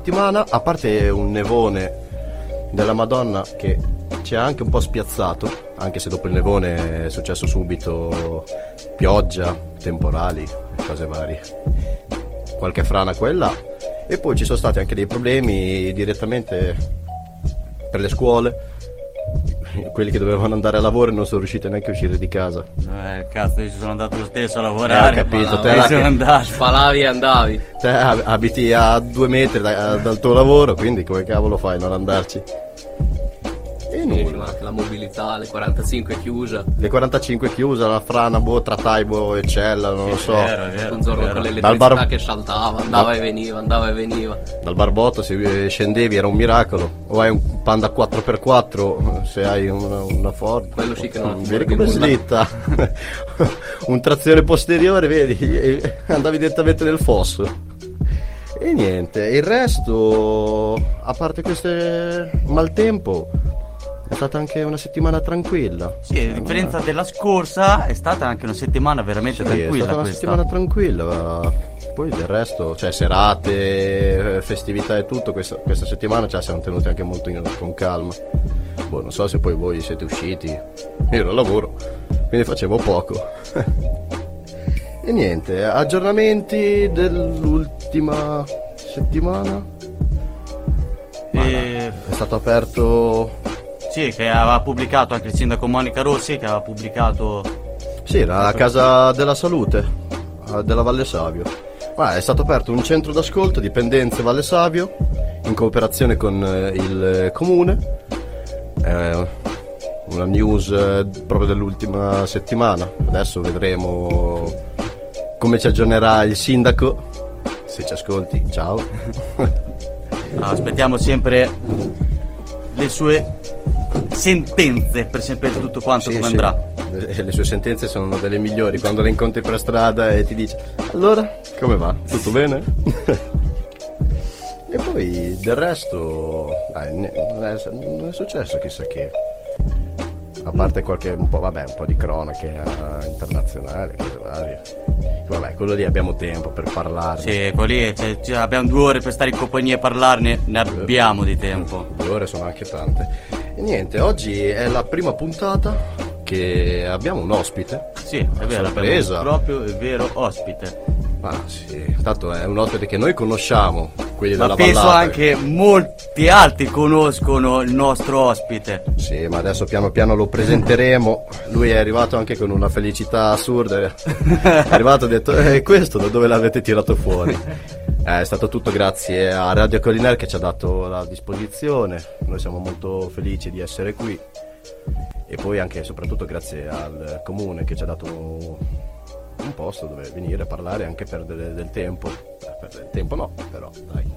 settimana, a parte un nevone della Madonna che ci ha anche un po' spiazzato, anche se dopo il nevone è successo subito pioggia, temporali, cose varie. Qualche frana quella e poi ci sono stati anche dei problemi direttamente per le scuole. Quelli che dovevano andare a lavoro non sono riusciti neanche a uscire di casa. Eh, cazzo, io ci sono andato lo stesso a lavorare. Eh, ho capito, te la- sono andato. Spalavi e andavi. Te ab- abiti a due metri da- dal tuo lavoro, quindi come cavolo fai a non andarci? Ma anche la mobilità, le 45 chiusa. Le 45 chiuse, la frana, boh, tra Taibo e Cella, non lo so. Vero, Un giorno è con l'elettricità Dal bar- che saltava, andava e veniva, andava e veniva. Dal barbotto se scendevi era un miracolo. O hai un Panda 4x4, se hai una, una Ford. Quello sì che non ti Vedi come slitta. un trazione posteriore, vedi, andavi direttamente nel fosso. E niente, il resto, a parte questo maltempo, è stata anche una settimana tranquilla. Sì, a differenza della scorsa, è stata anche una settimana veramente Sì, è tranquilla stata una questa. settimana tranquilla. ma Poi del resto, cioè serate, eh, festività e tutto, questa, questa settimana ce la siamo tenuti anche molto in- con calma. Boh, non so se poi voi siete usciti. Io ero al lavoro, quindi facevo poco. e niente, aggiornamenti dell'ultima settimana. E- È stato aperto Sì, che aveva pubblicato anche il sindaco Monica Rossi, che aveva pubblicato... Sì, la casa della salute eh, della Valle Savio. Ma è stato aperto un centro d'ascolto, dipendenze Valle Savio, in cooperazione con eh, il comune. È una news eh, proprio dell'ultima settimana. Adesso vedremo come ci aggiornerà il sindaco. Se ci ascolti, ciao. Aspettiamo sempre le sue sentenze per sapere tutto quanto Sì, come sì. andrà. Le, le sue sentenze sono delle migliori quando le incontri per strada e ti dice allora come va? Tutto bene? e poi del resto dai, ne- non, è, successo chissà che a parte qualche un po', vabbè, un po' di cronache eh, internazionali vabbè quello lì abbiamo tempo per parlarne Sì, quelli, cioè, cioè, abbiamo due ore per stare in compagnia e parlarne, ne abbiamo di tempo. Due ore sono anche tante. E niente, oggi è la prima puntata che abbiamo un ospite. Sì, è vero, Sorpresa. abbiamo proprio il vero ospite. Ma sì, tanto è un ospite che noi conosciamo, quelli Ma della penso vallata. anche molti altri conoscono il nostro ospite. Sì, ma adesso piano piano lo presenteremo. Lui è arrivato anche con una felicità assurda. È arrivato e ha detto, e questo da dove l'avete tirato fuori? È stato tutto grazie a Radio Colliner che ci ha dato la disposizione. Noi siamo molto felici di essere qui. E poi anche e soprattutto grazie al comune che ci ha dato un posto dove venire a parlare anche per del, del tempo. Eh, per del tempo no, però dai.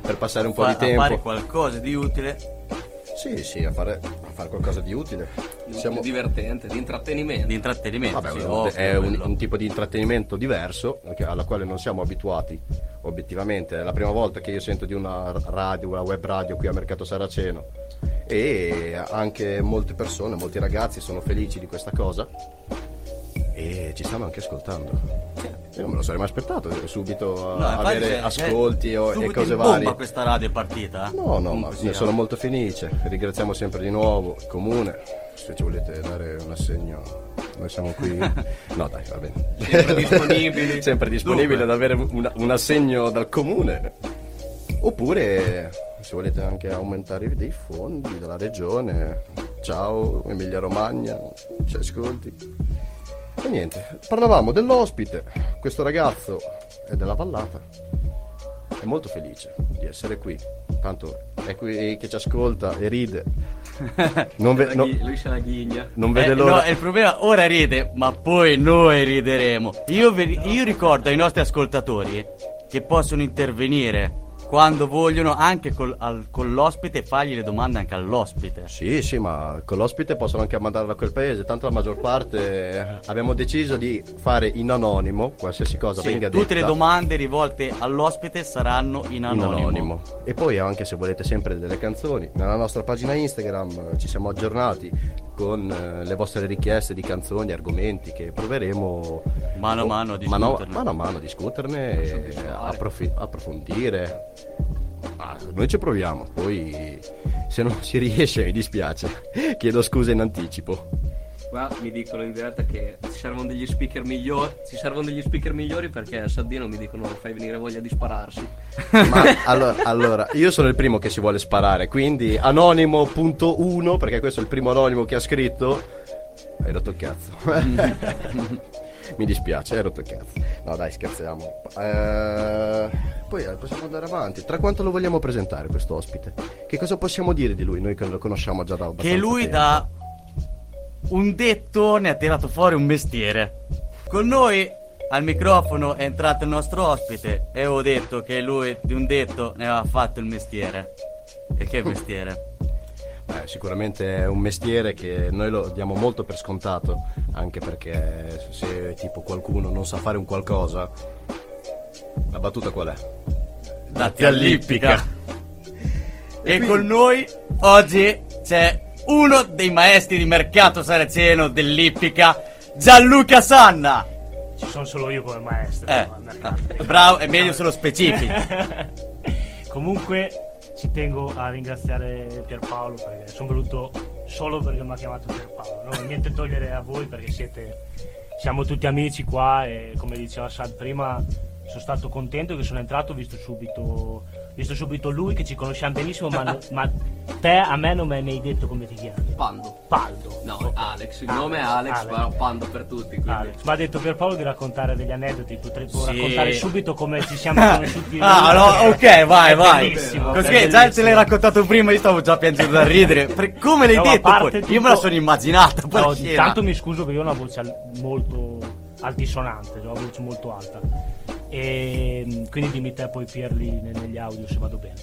Per passare un po' Fa- di a tempo. fare qualcosa di utile. Sì, sì, a fare, a fare qualcosa di utile. Siamo, Di divertente, di intrattenimento. Di intrattenimento. vabbè, sì, ovvio, è un, un tipo di intrattenimento diverso alla quale non siamo abituati obiettivamente. È la prima volta che io sento di una radio, una web radio qui a Mercato Saraceno e anche molte persone, molti ragazzi sono felici di questa cosa e ci stanno anche ascoltando. Io non me lo sarei mai aspettato subito a No, avere cioè, ascolti o- e cose varie. questa radio è partita. No, no, ma ne sono molto felice. Ringraziamo sempre di nuovo il comune. Se ci volete dare un assegno, noi siamo qui. No, dai, va bene. Sempre disponibili. sempre disponibili Dunque. ad avere un, un assegno dal comune. Oppure, se volete anche aumentare dei fondi della regione, ciao Emilia Romagna, ci ascolti. E niente, parlavamo dell'ospite. Questo ragazzo è della vallata. È molto felice di essere qui. Tanto è qui che ci ascolta e ride. Non, ve- La no- Lui c'è la ghigna. non vede Eh, l'ora. no, il problema ora ride, ma poi noi rideremo. Io, vi- io ricordo ai nostri ascoltatori che possono intervenire quando vogliono anche col- al- con l'ospite fargli le domande anche all'ospite. Sì, sì, ma con l'ospite possono anche mandarlo a quel paese. Tanto la maggior parte abbiamo deciso di fare in anonimo qualsiasi cosa Sì, venga tutte le detta domande rivolte all'ospite saranno in in anonimo. anonimo. E poi anche se volete sempre delle canzoni, nella nostra pagina Instagram ci siamo aggiornati con eh, le vostre richieste di canzoni, argomenti che proveremo Mano a mano a discuterne. mano a mano a discuterne e approfi- approfondire. Ah, noi ci proviamo, poi se non si riesce mi dispiace. Chiedo scusa in anticipo. Qua mi dicono in diretta che ci servono degli speaker migliori. Ci servono degli speaker migliori perché a Saddino mi dicono fai venire voglia di spararsi. Ma allora, allora, io sono il primo che si vuole sparare, quindi anonimo.1, perché questo è il primo anonimo che ha scritto. Hai rotto il cazzo. Mi dispiace, hai rotto il cazzo. No, dai, scherziamo. Eh, poi eh, possiamo andare avanti. Tra quanto lo vogliamo presentare questo ospite? Che cosa possiamo dire di lui? Noi che lo conosciamo già da abbastanza Che lui tempo. da un detto ne ha tirato fuori un mestiere. Con noi al microfono è entrato il nostro ospite e ho detto che lui di un detto ne aveva fatto il mestiere. E che mestiere? Beh, sicuramente è un mestiere che noi lo diamo molto per scontato, anche perché se tipo qualcuno non sa fare un qualcosa, la battuta qual è? Datti all'ippica. E con noi oggi c'è uno dei maestri di mercato saraceno dell'ippica, Gianluca Sanna. Ci sono solo io come maestro. Eh, no, mercato. bravo, è meglio se lo specifichi. Comunque ci tengo a ringraziare Pierpaolo perché sono venuto solo perché mi ha chiamato Pierpaolo. No? Niente togliere a voi perché siete, siamo tutti amici qua e come diceva Sad prima sono stato contento che sono entrato, ho visto subito, visto subito lui che ci conosciamo benissimo, ma, ma te a me non mi hai mai detto come ti chiami. Pando. Paldo. No, Ok. Alex. Il Alex, nome è Alex, Alex. però Pando per tutti. Quindi. Alex. Mi ha detto Pierpaolo di raccontare degli aneddoti, potrei Sì. raccontare subito come ci siamo conosciuti. Ah, no, ok, vai, vai. Così già ce l'hai raccontato prima, io stavo già piangendo da ridere. Per- come l'hai No, detto poi? tutto- Io me la sono immaginata. No, intanto mi scuso che io ho una voce al- molto altisonante, ho una voce molto alta. E quindi dimmi te poi Pierli ne- negli audio se vado bene.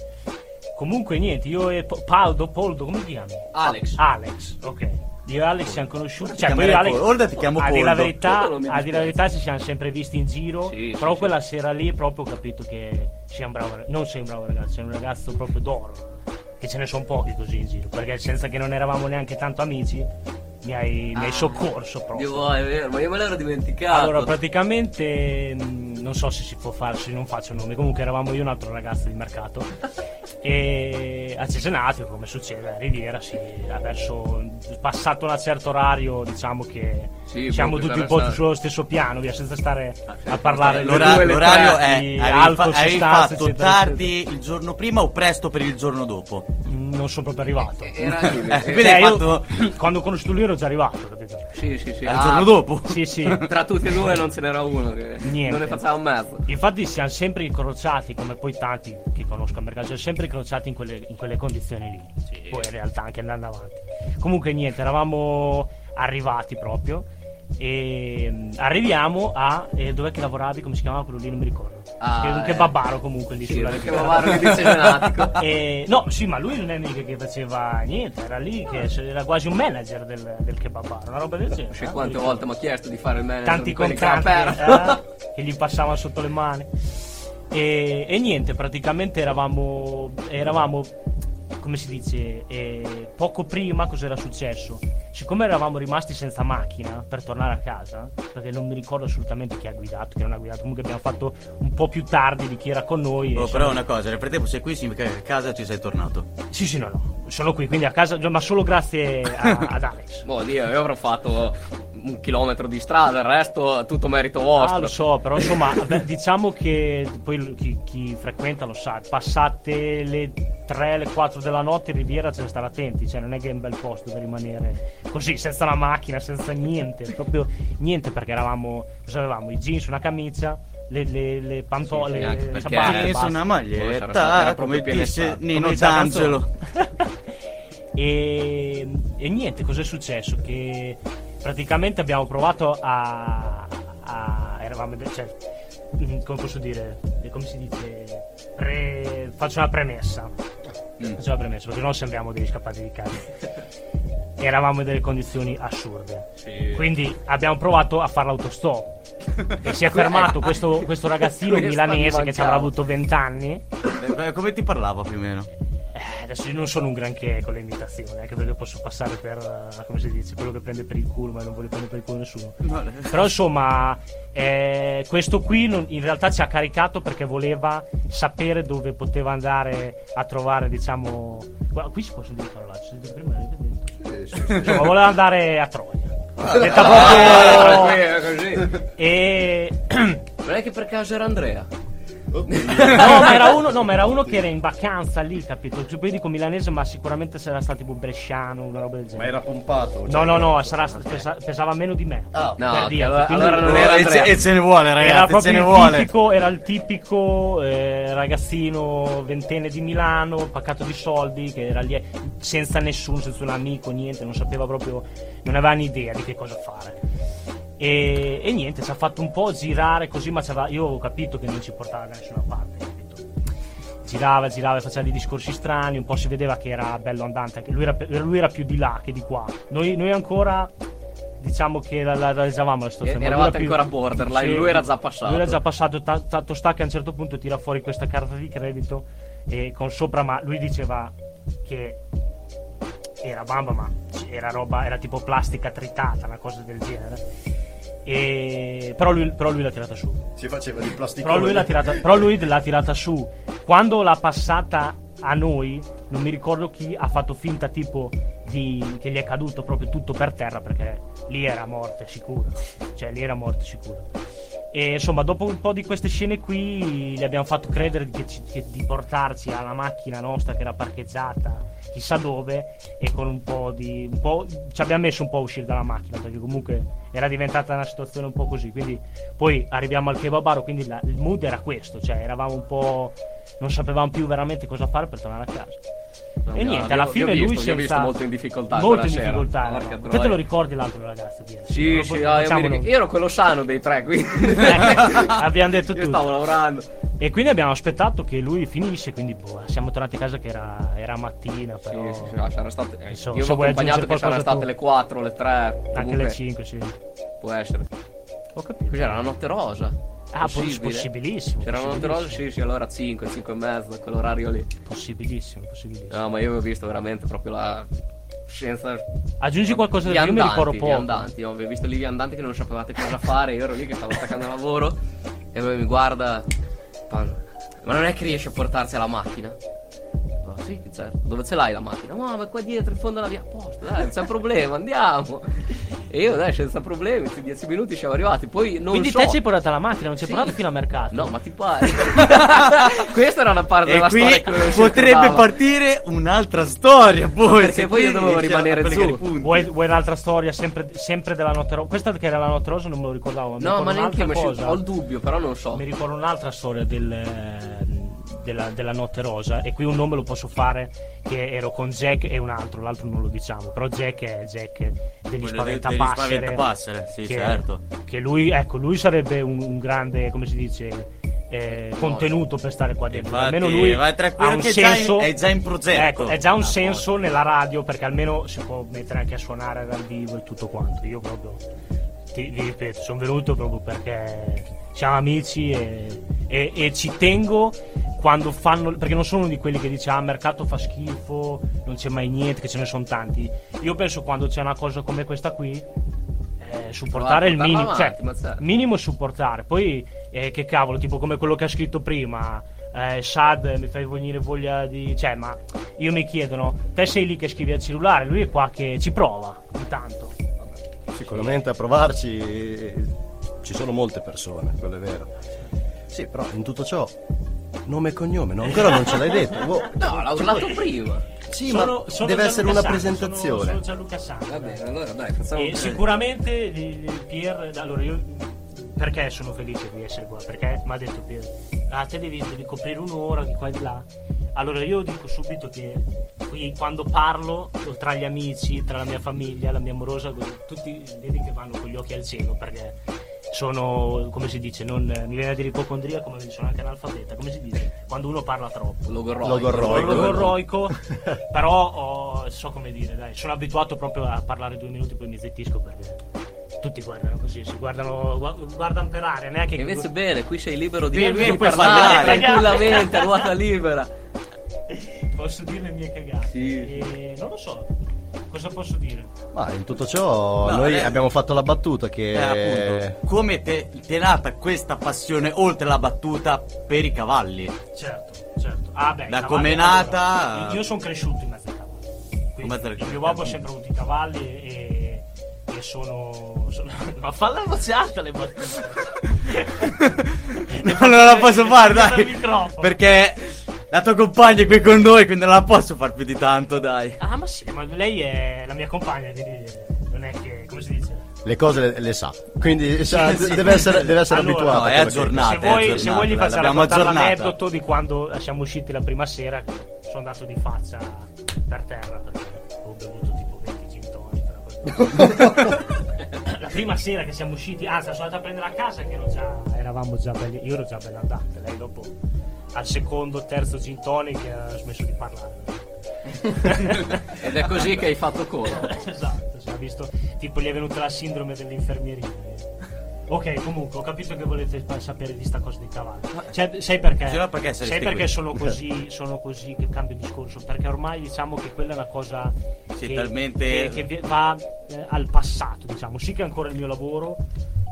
Comunque niente, io e Paldo, Poldo, come ti chiami? Alex. Alex, ok. Io e Alex ci siamo conosciuti. Cioè, poi Alex, Poldo, ora ti chiamo a dire la Poldo. verità, Poldo a dire la verità ci siamo sempre visti in giro. Sì, però sì, quella sera lì proprio ho capito che sei un bravo non sei un bravo ragazzo, sei un ragazzo proprio d'oro. Che ce ne sono pochi così in giro. Perché senza che non eravamo neanche tanto amici, mi hai, mi hai Ah. soccorso proprio. Dio, è vero, ma io me l'ero dimenticato. Allora, praticamente mh, non so se si può fare, se non faccio nome. Comunque eravamo io e un altro ragazzo di mercato. e a Cesenatico, come succede a Riviera, sì, verso passato un certo orario, diciamo che Sì, siamo può tutti un po' stare- sullo stesso piano, via, senza stare Ah, sì, a parlare L'ora- l'orario è di avevi, fa- avevi fatto eccetera, tardi il giorno prima o presto per il giorno dopo? Mm, non sono proprio arrivato. Eh, Cioè, io- fatto quando ho conosciuto lui ero già arrivato, capito? Sì, sì, sì. il Ah, giorno dopo? Sì, sì. Tra tutti e due non ce n'era uno che Niente. non ne faceva un mezzo. Infatti siamo sempre incrociati, come poi tanti che conosco al mercato, siamo sempre incrociati in quelle, in quelle condizioni lì. Poi in realtà anche andando avanti. Comunque niente, eravamo arrivati proprio. E mm, arriviamo a eh, dov'è che lavoravi? Come si chiamava quello lì? Non mi ricordo. Ah, che, che eh. babbaro comunque lì Sì, sulla Riviera. Bavaro che dice genatico. E, no, sì, ma lui non è mica che faceva niente, era lì che era quasi un manager del, del kebabaro, una roba del genere. Eh, quante mi volte mi ha chiesto di fare il manager tanti che contratti eh, che gli passavano sotto le mani e, e niente praticamente eravamo eravamo come si dice eh, poco prima cos'era successo siccome eravamo rimasti senza macchina per tornare a casa perché non mi ricordo assolutamente chi ha guidato chi non ha guidato comunque abbiamo fatto un po' più tardi di chi era con noi Oh, però una cosa, nel frattempo sei qui significa che a casa ci sei tornato. sì sì no no sono qui quindi a casa ma solo grazie a- ad Alex Boh, Dio, io avrò fatto un chilometro di strada, il resto è tutto merito vostro. Ah, lo so, però insomma, beh, diciamo che poi chi, chi frequenta lo sa, passate le 3, le 4 della notte in Riviera c'è da stare attenti, cioè non è che è un bel posto dove rimanere così, senza la macchina, senza niente, proprio niente perché eravamo, cosa avevamo? I jeans, una camicia, le, le, le pantofole, Sì, sì, anche le perché- ciabatte, Sì, una maglietta, come estate. Nino D'Angelo. e, e niente, cos'è successo? Che praticamente abbiamo provato a. a eravamo. Cioè, mm, come posso dire? Eh, Come si dice? Pre- faccio una premessa. Mm. Faccio una premessa, perché non sembriamo degli scappati di casa. Eravamo in delle condizioni assurde. Sì. Quindi abbiamo provato a fare l'autostop. e si è fermato questo, questo ragazzino milanese che ci avrà avuto 20 anni. Eh, Come ti parlava più o meno? Eh, Eh, adesso io non sono un granché con le imitazioni, anche perché posso passare per, eh, come si dice, quello che prende per il culo, ma non voglio prendere per il culo nessuno. Però insomma, eh, questo qui non- in realtà ci ha caricato perché voleva sapere dove poteva andare a trovare, diciamo... Guarda, qui si possono dire parolacce, prima, detto. Sì, sì, sì. Insomma, voleva andare a Troia. Detta Ah, proprio... così. E... Non è che per caso era Andrea. No ma, era uno, no, ma era uno che era in vacanza lì, capito? Cioè, poi dico milanese, ma sicuramente sarà stato tipo bresciano, una roba del Ma genere. era pompato. No, cioè- no, no, sarà, pesa- pesava meno di me. Ah, No, Per allora, quindi- allora non No, era e, e ce ne vuole, era ragazzi, ce proprio ne il vuole. tipico, era il tipico eh, ragazzino ventenne di Milano, paccato di soldi, che era lì senza nessuno, senza un amico, niente, non sapeva proprio, non aveva ni idea di che cosa fare. E, e niente, ci ha fatto un po' girare così, ma io ho capito che non ci portava da nessuna parte, capito? Girava, girava faceva dei discorsi strani, un po' si vedeva che era bello andante, lui era, lui era più di là che di qua. Noi, noi ancora diciamo che la, la realizzavamo la situazione. Eravate era più- ancora borderline, lui era già passato. Lui era già passato, ta- tanto sta che a un certo punto tira fuori questa carta di credito e con sopra, ma lui diceva che era bamba, ma era roba, era tipo plastica tritata, una cosa del genere. E... Però, lui, però lui l'ha tirata su. Si faceva di plastica. Però lui, l'ha tirata, però lui l'ha tirata su. Quando l'ha passata a noi, non mi ricordo chi ha fatto finta tipo di, che gli è caduto proprio tutto per terra perché lì era morte sicuro. Cioè lì era morte sicuro. E insomma, dopo un po' di queste scene qui, gli abbiamo fatto credere che ci- che- di portarci alla macchina nostra che era parcheggiata chissà dove e con un po' di. Un po', ci abbiamo messo un po' a uscire dalla macchina perché comunque era diventata una situazione un po' così. Quindi poi arriviamo al kebabaro, quindi la- il mood era questo, cioè eravamo un po'. non sapevamo più veramente cosa fare per tornare a casa. E io- niente, io- alla io fine visto- lui io ho senza visto molto in difficoltà molto in sera. difficoltà eravamo. te lo ricordi l'altro ragazzo Piero? Sì, sì, ah, io, io ero quello sano dei tre, quindi abbiamo detto io tutto stavo lavorando. e quindi abbiamo aspettato che lui finisse quindi boh, siamo tornati a casa che era, era mattina Sì, però sì, sì, no, c'era state, eh, Insomma, io ho accompagnato che c'erano state tu. le 4, le 3. anche comunque, le 5 sì Può essere. ho capito C'era la notte rosa. Ah poss- Possibile. possibilissimo C'era la notte rosa, possibilissimo, sì, sì, allora 5, 5 e mezzo, quell'orario lì. possibilissimo possibilissimo No, ma io avevo visto veramente proprio la scienza. aggiungi qualcosa Gli io mi ricordo gli poco andanti, ho visto lì gli andanti che non sapevate cosa fare, io ero lì che stavo attaccando al lavoro e lui mi guarda, ma non è che riesci a portarsi alla macchina? No, sì, certo. Dove ce l'hai la macchina? No, ma qua dietro in fondo alla via. A posto, dai, non c'è problema, andiamo. E io, dai, senza problemi, in 10 minuti siamo arrivati. Poi non quindi so. te ci hai portato la macchina non ci hai Sì. portato fino a mercato No, ma ti pare. Questa era una parte E della qui storia che potrebbe partire un'altra storia, poi. Perché se poi io dovevo rimanere su. Vuoi, vuoi un'altra storia sempre, sempre della notte rosa? Questa che era la notte rosa non me lo ricordavo. mi No, ricordo ma neanche io ho il dubbio, però non so. Mi ricordo un'altra storia del, eh, della, della notte rosa e qui un nome lo posso fare che ero con Jack e un altro, l'altro non lo diciamo, però Jack è Jack degli de- degli spaventapassere. spaventapassere, sì, che, certo. Che lui, ecco, lui sarebbe un, un grande, come si dice, eh, contenuto per stare qua dentro. Infatti, almeno lui ha un già in- senso, è già in progetto. Ecco, è già un Ah, senso nella radio perché almeno si può mettere anche a suonare dal vivo e tutto quanto. Io proprio ti, ti ripeto, sono venuto proprio perché siamo amici e, e- e ci tengo quando fanno perché non sono uno di quelli che dice ah il mercato fa schifo non c'è mai niente che ce ne sono tanti. Io penso quando c'è una cosa come questa qui eh, supportare il minimo avanti, cioè, certo. minimo supportare. Poi eh, che cavolo tipo come quello che ha scritto prima eh, Sad mi fai venire voglia di cioè ma io mi chiedono te sei lì che scrivi al cellulare? Lui è qua che ci prova intanto Sicuramente a provarci ci sono molte persone, quello è vero. Sì, però in tutto ciò, nome e cognome, no? ancora non ce l'hai detto. Boh, No, l'ho urlato prima. Sì, Sono- ma sono deve essere Gianluca una Santi, presentazione. sono, sono Gianluca Santi. Va bene, allora dai, facciamo E sicuramente il- il Pier, allora io perché sono felice di essere qua? Perché mi ha detto Pier, ah te devi, devi coprire un'ora di qua e di là. Allora io dico subito che qui quando parlo tra gli amici, tra la mia famiglia, la mia amorosa, tutti vedi che vanno con gli occhi al cielo perché sono, come si dice, non, mi viene a dire ipocondria come sono anche analfabeta, come si dice? Quando uno parla troppo Logorroico. Logorroico. logorroico, però ho- so come dire, dai, sono abituato proprio a parlare due minuti poi mi zittisco perché tutti guardano così, si guardano, gua- guardano per aria, neanche E invece bene, qui sei libero di, di puoi parlare parlare. tranquillamente, a ruota libera. posso dire le mie cagate. Sì. E non lo so. Cosa posso dire? Ma in tutto ciò No, noi eh. abbiamo fatto la battuta che... Eh, appunto, come te, ti è nata questa passione oltre la battuta per i cavalli? Certo, certo. Ah, beh, Da cavalli, com'è nata- allora, io sono cresciuto in mezzo ai cavalli. Quindi mezzo il mio babbo ha sempre avuto i cavalli e, e sono, sono- Ma falla voce le No, non la posso fare, dai. Perché la tua compagna è qui con noi, quindi non la posso far più di tanto, dai. Ah, ma sì, ma lei è la mia compagna, quindi non è che. come si dice? Le cose le, le sa. Quindi sa- deve essere, deve essere Allora, abituata. no, è a quelle aggiornata. se, vuoi, se vuoi gli faccio l'aneddoto di quando siamo usciti la prima sera che sono andato di faccia per terra perché ho bevuto la prima sera che siamo usciti anzi sono andato a prendere a casa che ero già eravamo già belli io ero già bella andante lei dopo al secondo terzo gin tonic ha smesso di parlare Ed è così che hai fatto cola. esatto, si è visto, tipo gli è venuta la sindrome dell'infermieria. Ok, comunque ho capito che volete sapere di sta cosa dei cavalli. Cioè, sai perché? Sì, no, perché sai perché qui. sono così, sono così che cambio discorso? Perché ormai diciamo che quella è una cosa Sì, che, talmente- che- che va eh, al passato, diciamo. Sì che è ancora il mio lavoro,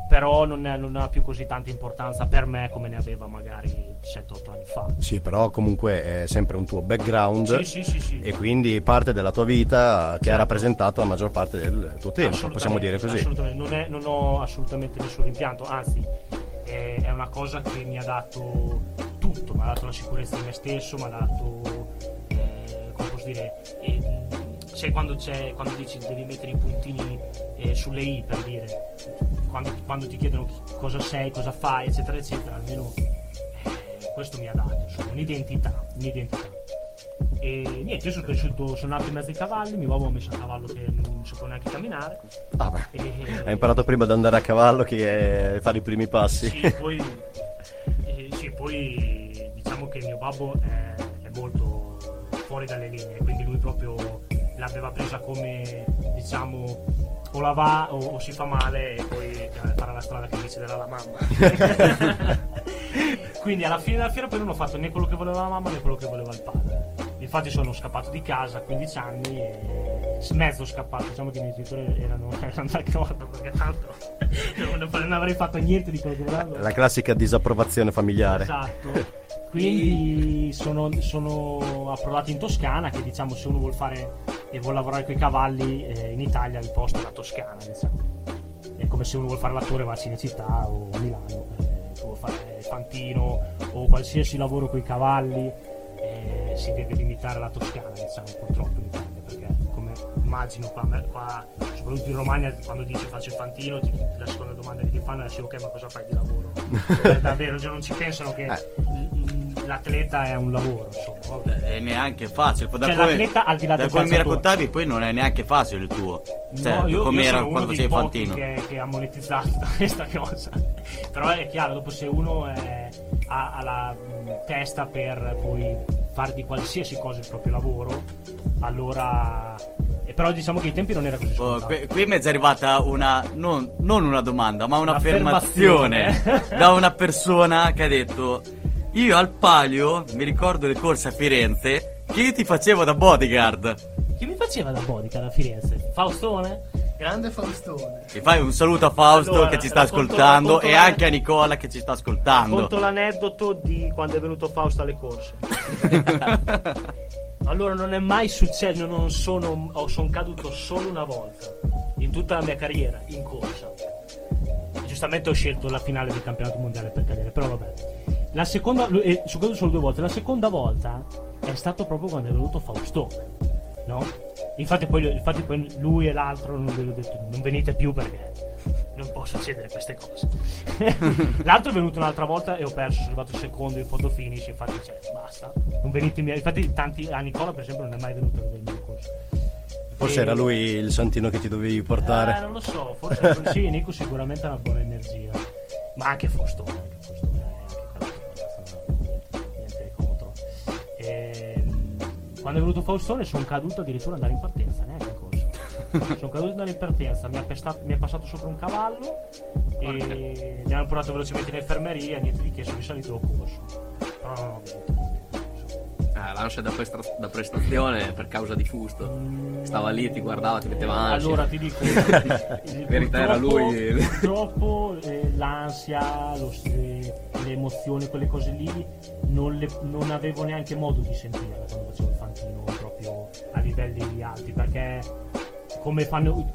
però non, è- non ha più così tanta importanza per me come ne aveva magari 7-8 anni fa. Sì, però comunque è sempre un tuo background. Sì, sì, sì, sì. E quindi parte della tua vita che ha rappresentato la maggior parte del tuo tempo, possiamo dire così. assolutamente. Non, è- non ho assolutamente nessun rimpianto, anzi è, è una cosa che mi ha dato tutto, mi ha dato la sicurezza di me stesso, mi ha dato, eh, come posso dire, eh, sai quando, c'è, quando dici devi mettere i puntini eh, sulle i per dire, quando, quando ti chiedono chi- cosa sei, cosa fai, eccetera, eccetera, almeno eh, questo mi ha dato insomma, un'identità, un'identità. E niente, io sono cresciuto, sono nato in mezzo ai cavalli, mio babbo mi ha messo a cavallo che non sapevo neanche camminare. Ah, beh. E, Hai imparato prima ad andare a cavallo che eh, fare i primi passi. Sì, poi, eh, sì, poi diciamo che mio babbo è, è molto fuori dalle linee, quindi lui proprio l'aveva presa come diciamo o la va o, o si fa male e poi eh, farà la strada che deciderà la mamma. quindi alla fine della fiera poi non ho fatto né quello che voleva la mamma né quello che voleva il padre. Infatti sono scappato di casa a 15 anni e mezzo scappato, diciamo che i miei genitori erano, erano d'accordo perché tanto non, non avrei fatto niente di quello che volevano. La classica disapprovazione familiare. Esatto. Quindi sono, sono approdato in Toscana, che diciamo se uno vuole fare e vuole lavorare con i cavalli eh, in Italia il posto è la Toscana, diciamo. È come se uno vuole fare l'attore va a Cinecittà o a Milano, eh, vuole fare fantino o qualsiasi lavoro con i cavalli eh, si deve limitare alla Toscana, diciamo, purtroppo in Italia, perché come immagino qua, qua soprattutto in Romagna quando dici faccio il fantino ti- la seconda domanda che ti fanno è ok ma cosa fai di lavoro? Eh, davvero, cioè, non ci pensano che l- l'atleta è un lavoro, insomma. È neanche facile. Da Cioè, come, l'atleta, al di là da del come mi raccontavi, poi non è neanche facile il tuo. Cioè, No, io, come io era quando sei pochi fantino. che, che ha monetizzato questa cosa. Però è chiaro, dopo se uno è- ha, ha la testa per poi fare di qualsiasi cosa il proprio lavoro, allora... però diciamo che ai tempi non era così Oh, qui, qui mi è già arrivata una, non, non una domanda, ma Un'affermazione. da una persona che ha detto: Io al palio mi ricordo le corse a Firenze che io ti facevo da bodyguard. Chi mi faceva da bodyguard a Firenze? Faustone? Grande Faustone. E fai un saluto a Fausto Allora, che ci sta racconto- ascoltando racconto e la- anche a Nicola che ci sta ascoltando. Conto l'aneddoto di quando è venuto Fausto alle corse. allora non è mai successo, non sono, ho- sono caduto solo una volta in tutta la mia carriera in corsa. Giustamente ho scelto la finale del campionato mondiale per cadere, però vabbè. La seconda, eh, sono caduto solo due volte, la seconda volta è stato proprio quando è venuto Faustone, no? Infatti poi, infatti poi lui e l'altro non ve l'ho detto, non venite più perché non può succedere queste cose. L'altro è venuto un'altra volta e ho perso, sono arrivato secondo in photo finish, infatti cioè, basta. Non venite via. Infatti tanti a Nicola per esempio non è mai venuto a vedere il mio corso. Forse E- era lui il santino che ti dovevi portare. Eh, non lo so, forse sì, Nico sicuramente ha una buona energia. Ma anche Faustone, quando è venuto Faustone sono caduto addirittura andare in partenza, neanche in corso. sono caduto andare in partenza, mi, ha pestato- mi è passato sopra un cavallo e mi hanno portato velocemente in infermeria, niente di che, sono risalito ho corso. Però non ho vinto. L'ansia da, prestra- da prestazione per causa di fusto. Stava lì, ti guardava, ti metteva ansia. Allora ti dico, verità era lui. Purtroppo eh, l'ansia, lo le, le emozioni, quelle cose lì, non, le- non avevo neanche modo di sentirle quando facevo il fantino proprio a livelli alti, perché come, fanno,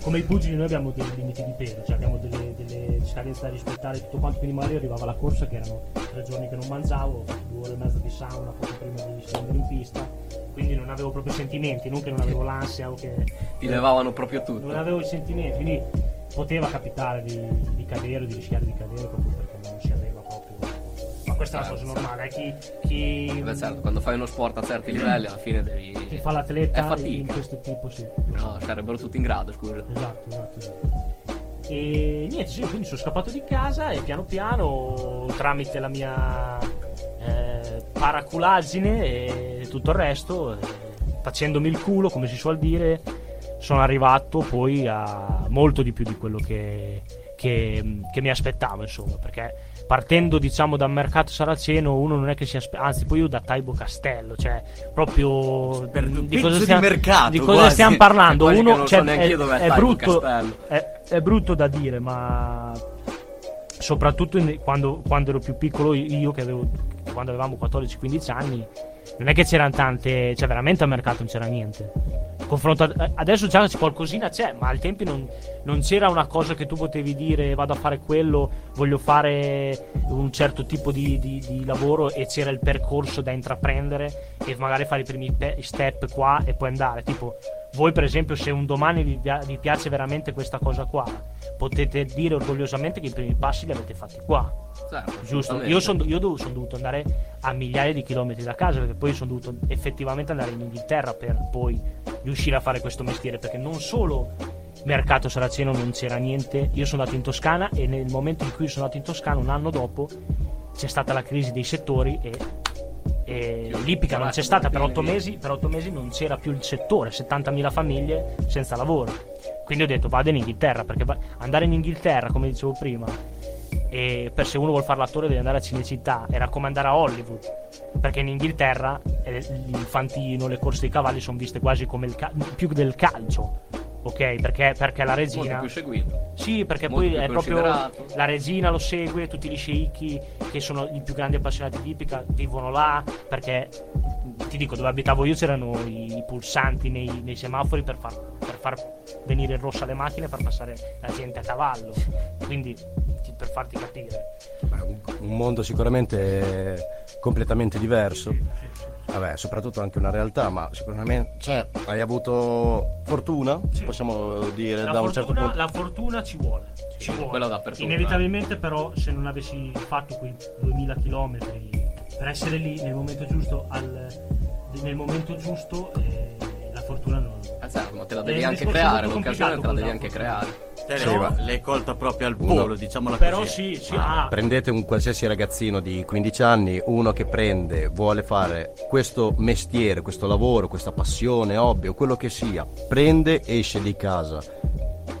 come i pugili noi abbiamo dei limiti di peso, cioè abbiamo delle, delle scadenze da rispettare tutto quanto, quindi magari arrivava la corsa che erano tre giorni che non mangiavo, due ore e mezza di sauna poco prima di scendere in pista, quindi non avevo proprio sentimenti, non che non avevo l'ansia o che Ti levavano proprio non tutto. avevo i sentimenti, quindi poteva capitare di, di cadere, di rischiare di cadere proprio perché questa è una cosa normale, chi, chi, Beh, certo, quando fai uno sport a certi livelli, alla fine devi. chi fa l'atleta in questo tipo sì. No, sarebbero tutti in grado, scusa. Esatto, esatto, esatto. E niente, sì, quindi sono scappato di casa e piano piano, tramite la mia eh, paraculaggine e tutto il resto, eh, facendomi il culo, come si suol dire, sono arrivato poi a molto di più di quello che, che- che mi aspettavo, insomma, perché partendo diciamo dal mercato saraceno uno non è che si aspetta anzi poi io da Taibo Castello cioè proprio di cosa di stiamo, mercato, di cosa stiamo parlando? uno cioè, so è, è Taibo brutto è, è brutto da dire, ma soprattutto in- quando, quando ero più piccolo io che avevo quando avevamo 14-15 anni non è che c'erano tante cioè veramente al mercato non c'era niente confronto adesso già c'è qualcosina c'è ma ai tempi non, non c'era una cosa che tu potevi dire vado a fare quello voglio fare un certo tipo di, di- di lavoro e c'era il percorso da intraprendere e magari fare i primi pe- step qua e poi andare. Tipo voi per esempio se un domani vi, vi piace veramente questa cosa qua potete dire orgogliosamente che i primi passi li avete fatti qua Certo, giusto. Io sono io dov- son dovuto andare a migliaia di chilometri da casa perché poi sono dovuto effettivamente andare in Inghilterra per poi riuscire a fare questo mestiere perché non solo mercato saraceno non c'era niente io sono andato in Toscana e nel momento in cui sono andato in Toscana un anno dopo c'è stata la crisi dei settori e, e l'Ippica non c'è stata per otto mesi per otto mesi non c'era più il settore 70.000 famiglie senza lavoro. Quindi ho detto vado in Inghilterra perché andare in Inghilterra come dicevo prima e per se uno vuole fare l'attore deve andare a Cinecittà. Era come andare a Hollywood. Perché in Inghilterra eh, l'infantino le corse dei cavalli sono viste quasi come il ca- più del calcio ok perché, perché la Molto regina più seguito. sì, perché Molto poi è proprio la regina lo segue, tutti gli sceicchi che sono i più grandi appassionati di ippica vivono là perché ti dico dove abitavo io c'erano i, i pulsanti nei, nei semafori per far, per far venire in rossa le macchine e far passare la gente a cavallo. Quindi ti- per farti capire. un mondo sicuramente completamente diverso. Vabbè, soprattutto anche una realtà, ma sicuramente cioè, hai avuto fortuna, possiamo dire La da un fortuna, certo punto. la fortuna ci vuole. Ci vuole. Inevitabilmente, però, se non avessi fatto quei 2000 km per essere lì nel momento giusto, al, nel momento giusto, eh, la fortuna non. Certo, ma te la devi un anche creare, l'occasione te la devi anche creare. Te Sì, l'hai colta proprio al volo, diciamola Però così. sì, sì, Ma ah, Prendete un qualsiasi ragazzino di 15 anni, uno che prende, vuole fare questo mestiere, questo lavoro, questa passione, hobby o quello che sia, prende, esce di casa.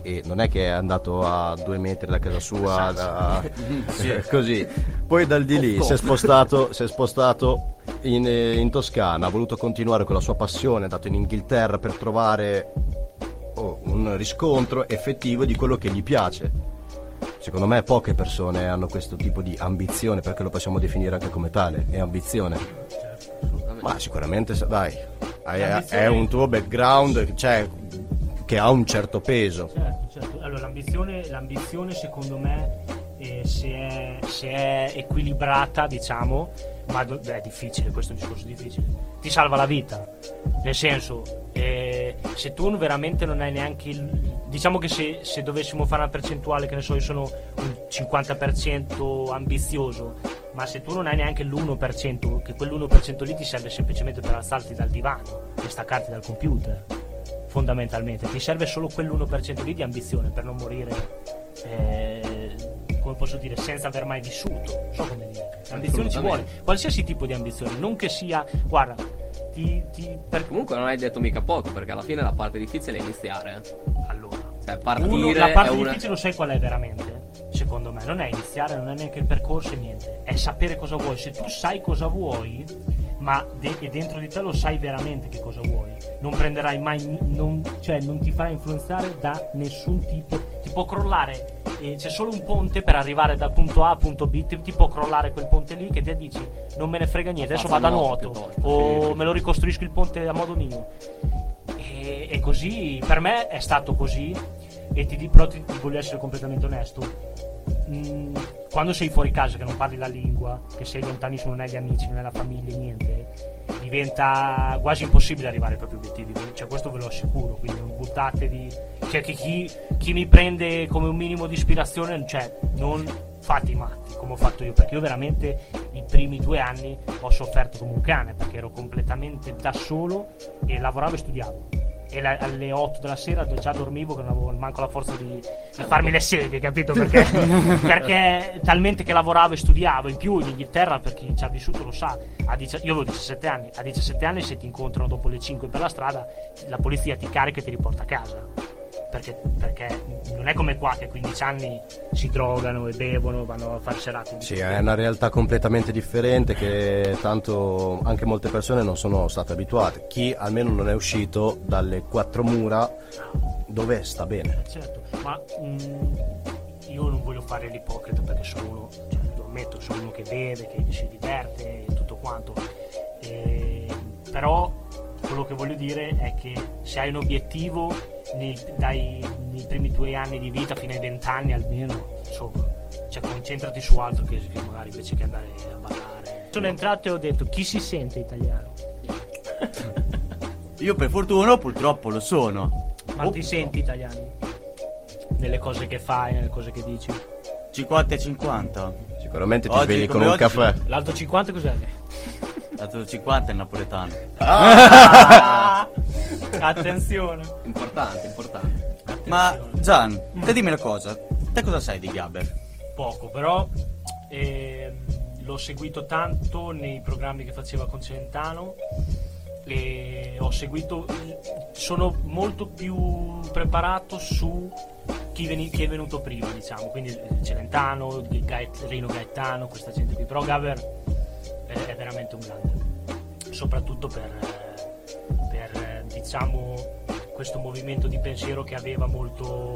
E non è che è andato a due metri da casa sua, da- così. Poi dal di lì si è spostato, si è spostato in, eh, in Toscana, ha voluto continuare con la sua passione, è andato in Inghilterra per trovare oh, un riscontro effettivo di quello che gli piace. Secondo me poche persone hanno questo tipo di ambizione, perché lo possiamo definire anche come tale, è ambizione. Ma sicuramente, dai, L'ambizione- è un tuo background cioè, che ha un certo peso. Certo, certo. Allora, l'ambizione, l'ambizione secondo me, eh, se, è, se è equilibrata, diciamo, ma è difficile, questo è un discorso difficile, ti salva la vita. Nel senso, eh, se tu veramente non hai neanche il... Diciamo che se, se dovessimo fare una percentuale, che ne so, io sono un 50% ambizioso, ma se tu non hai neanche l'1%, che quell'1% lì ti serve semplicemente per alzarti dal divano e staccarti dal computer fondamentalmente ti serve solo quell'1% lì di ambizione per non morire eh, come posso dire senza aver mai vissuto so come dire l'ambizione ci vuole qualsiasi tipo di ambizione non che sia guarda ti, ti per, Comunque non hai detto mica poco, perché alla fine la parte difficile è iniziare. eh. allora Cioè, uno, partire la parte è una... difficile lo sai qual è veramente secondo me non è iniziare non è neanche il percorso e niente è sapere cosa vuoi se tu sai cosa vuoi ma de- e dentro di te lo sai veramente che cosa vuoi. Non prenderai mai, non, cioè non ti farai influenzare da nessun tipo. Ti può crollare, eh, c'è solo un ponte per arrivare dal punto A al punto B, ti, ti può crollare quel ponte lì che ti dici non me ne frega niente, adesso vado a nuoto, o me lo ricostruisco il ponte a modo mio. E, e così, per me è stato così e ti, però ti, ti voglio essere completamente onesto. Mm, quando sei fuori casa, che non parli la lingua, che sei lontanissimo, non hai gli amici, non hai la famiglia, niente, diventa quasi impossibile arrivare ai propri obiettivi. Cioè, questo ve lo assicuro. Quindi non buttatevi. Cioè, che chi, chi mi prende come un minimo di ispirazione, cioè, non fate i matti come ho fatto io, perché io veramente i primi due anni ho sofferto come un cane, perché ero completamente da solo e lavoravo e studiavo e la- alle 8 della sera già dormivo che non avevo manco la forza di, di farmi le sedie, capito? Perché, perché talmente che lavoravo e studiavo in più in Inghilterra, per chi ci ha vissuto lo sa, a dieci- io avevo 17 anni, a 17 anni se ti incontrano dopo le 5 per la strada, la polizia ti carica e ti riporta a casa. Perché, perché non è come qua che a 15 anni si drogano e bevono, vanno a fare serate. Sì, è una realtà completamente differente che tanto anche molte persone non sono state abituate. Chi almeno non è uscito dalle quattro mura dove sta bene. Certo, ma mm, io non voglio fare l'ipocrita perché sono uno, cioè, lo ammetto, sono uno che beve, che si diverte e tutto quanto. E- però quello che voglio dire è che se hai un obiettivo nei, dai, nei primi tuoi anni di vita fino ai vent'anni almeno, insomma, cioè concentrati su altro che, che magari invece che andare a ballare. Sono entrato e ho detto chi si sente italiano? Io per fortuna purtroppo lo sono. Ma Oh, ti senti italiano? Nelle cose che fai, nelle cose che dici? 50 e 50. Sicuramente ti Oggi, svegli con come un oggi, caffè. L'alto 50 cos'è? Dato 50 è il napoletano. Attenzione. Importante, importante. Ma Gian, te dimmi una cosa. Te cosa sai di Gabber? Poco, però ehm, l'ho seguito tanto nei programmi che faceva con Celentano e ho seguito, sono molto più preparato su chi, veni- chi è venuto prima, diciamo, quindi Celentano, Gaet- Rino Gaetano, questa gente qui, però Gaber è, è veramente un grande, soprattutto per, eh, per, eh, diciamo questo movimento di pensiero che aveva molto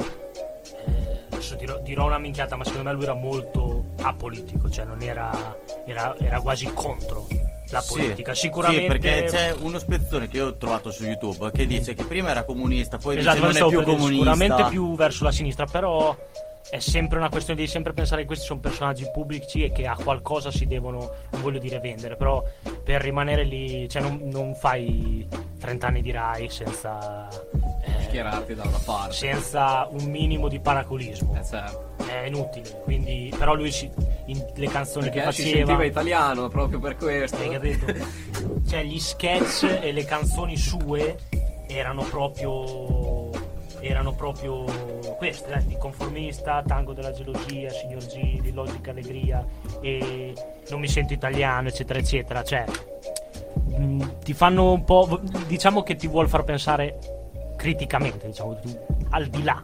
eh, adesso dirò, dirò una minchiata ma secondo me lui era molto apolitico cioè non era era, era quasi contro la politica Sì, sicuramente Sì, perché c'è uno spezzone che io ho trovato su YouTube che dice che prima era comunista, poi esatto, dice non è più comunista. sicuramente più verso la sinistra però è sempre una questione di sempre pensare che questi sono personaggi pubblici e che a qualcosa si devono non voglio dire vendere però per rimanere lì cioè non, non fai 30 anni di Rai senza eh, Schierarti da una parte. senza un minimo di paracolismo Eh, certo. è inutile quindi però lui si, in, le canzoni Perché che si faceva sentiva italiano proprio per questo. hai capito? cioè gli sketch e le canzoni sue erano proprio erano proprio queste eh, di conformista tango della gelosia signor G di logica allegria e non mi sento italiano eccetera eccetera cioè mh, ti fanno un po' diciamo che ti vuol far pensare criticamente diciamo tu, al di là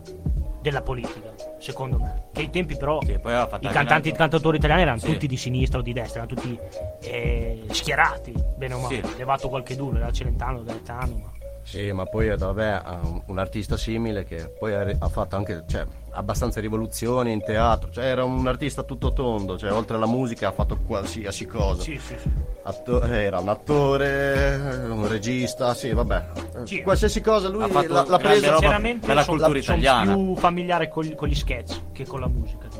della politica secondo me che ai tempi però Sì, i cantanti, i un'altra- cantautori italiani erano Sì. tutti di sinistra o di destra, erano tutti eh, schierati, bene o male. Sì. Levato qualche duro, era Celentano, Gaetano. Ma... Sì, ma poi eh, vabbè, un, artista simile che poi ha, ha fatto anche cioè, abbastanza rivoluzioni in teatro, cioè era un artista tutto tondo, cioè oltre alla musica ha fatto qualsiasi cosa. Sì, sì, sì. Atto- era un attore, un regista, sì, vabbè. Sì. Qualsiasi cosa lui Ha fatto l'ha, l'ha presa. roba la sono cultura son italiana. più familiare con, con gli sketch che con la musica. di.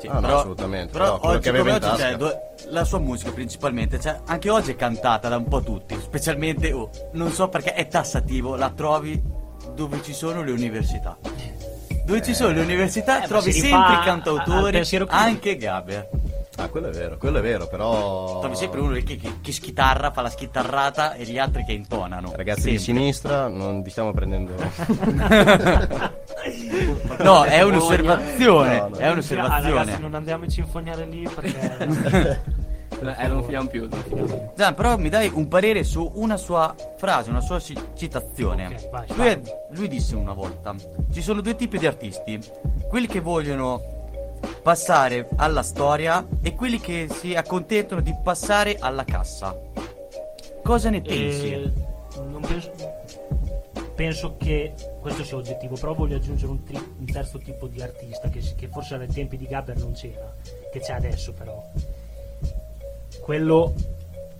Sì, Ah, no, assolutamente, Però, però oggi come oggi, tasca. cioè, do- la sua musica principalmente, cioè, anche oggi è cantata da un po' tutti, specialmente, oh, non so perché è tassativo, la trovi dove ci sono le università. Dove ci sono le università Eh, trovi sempre cantautori, anche Gaber. Ah, quello è vero, quello è vero, però. Trovi sempre uno che, che, che schitarra, fa la schitarrata e gli altri che intonano. Ragazzi di Sempre. sinistra, non vi stiamo prendendo. No, è un'osservazione, No, no. è Ah, un'osservazione. ragazzi, non andiamo a infognare lì perché. Eh, non finiamo più. non. Gian, però mi dai un parere su una sua frase, una sua ci- citazione. Ok, vai, lui, vai. è- lui disse una volta: Ci sono due tipi di artisti, quelli che vogliono passare alla storia e quelli che si accontentano di passare alla cassa. cosa ne pensi? Eh, non penso, penso che questo sia oggettivo, però voglio aggiungere un, tri- un terzo tipo di artista che, che forse ai tempi di Gabber non c'era, che c'è adesso però. Quello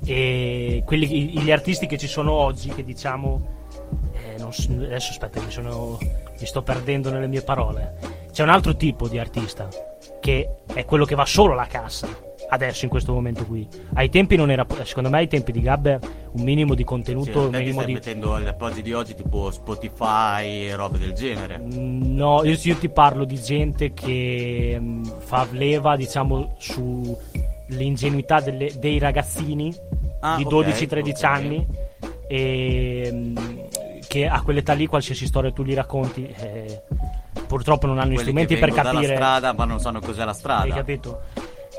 e quelli, i- gli artisti che ci sono oggi, che diciamo eh, non adesso aspetta, mi, sono, mi sto perdendo nelle mie parole. C'è un altro tipo di artista che è quello che va solo alla cassa. Adesso in questo momento qui. Ai tempi non era. Secondo me ai tempi di Gabber un minimo di Sì, contenuto. un te ti minimo di. mettendo le appoggi di oggi tipo Spotify e robe del genere. Mm, No, io, io ti parlo di gente che mm, fa leva, diciamo, sull'ingenuità delle- dei ragazzini Ah, di ok, 12-13 ok. anni e, mm, che a quell'età lì qualsiasi storia tu gli racconti eh, purtroppo non hanno gli Quelli strumenti che per vengono capire dalla strada ma non sanno cos'è la strada. hai capito?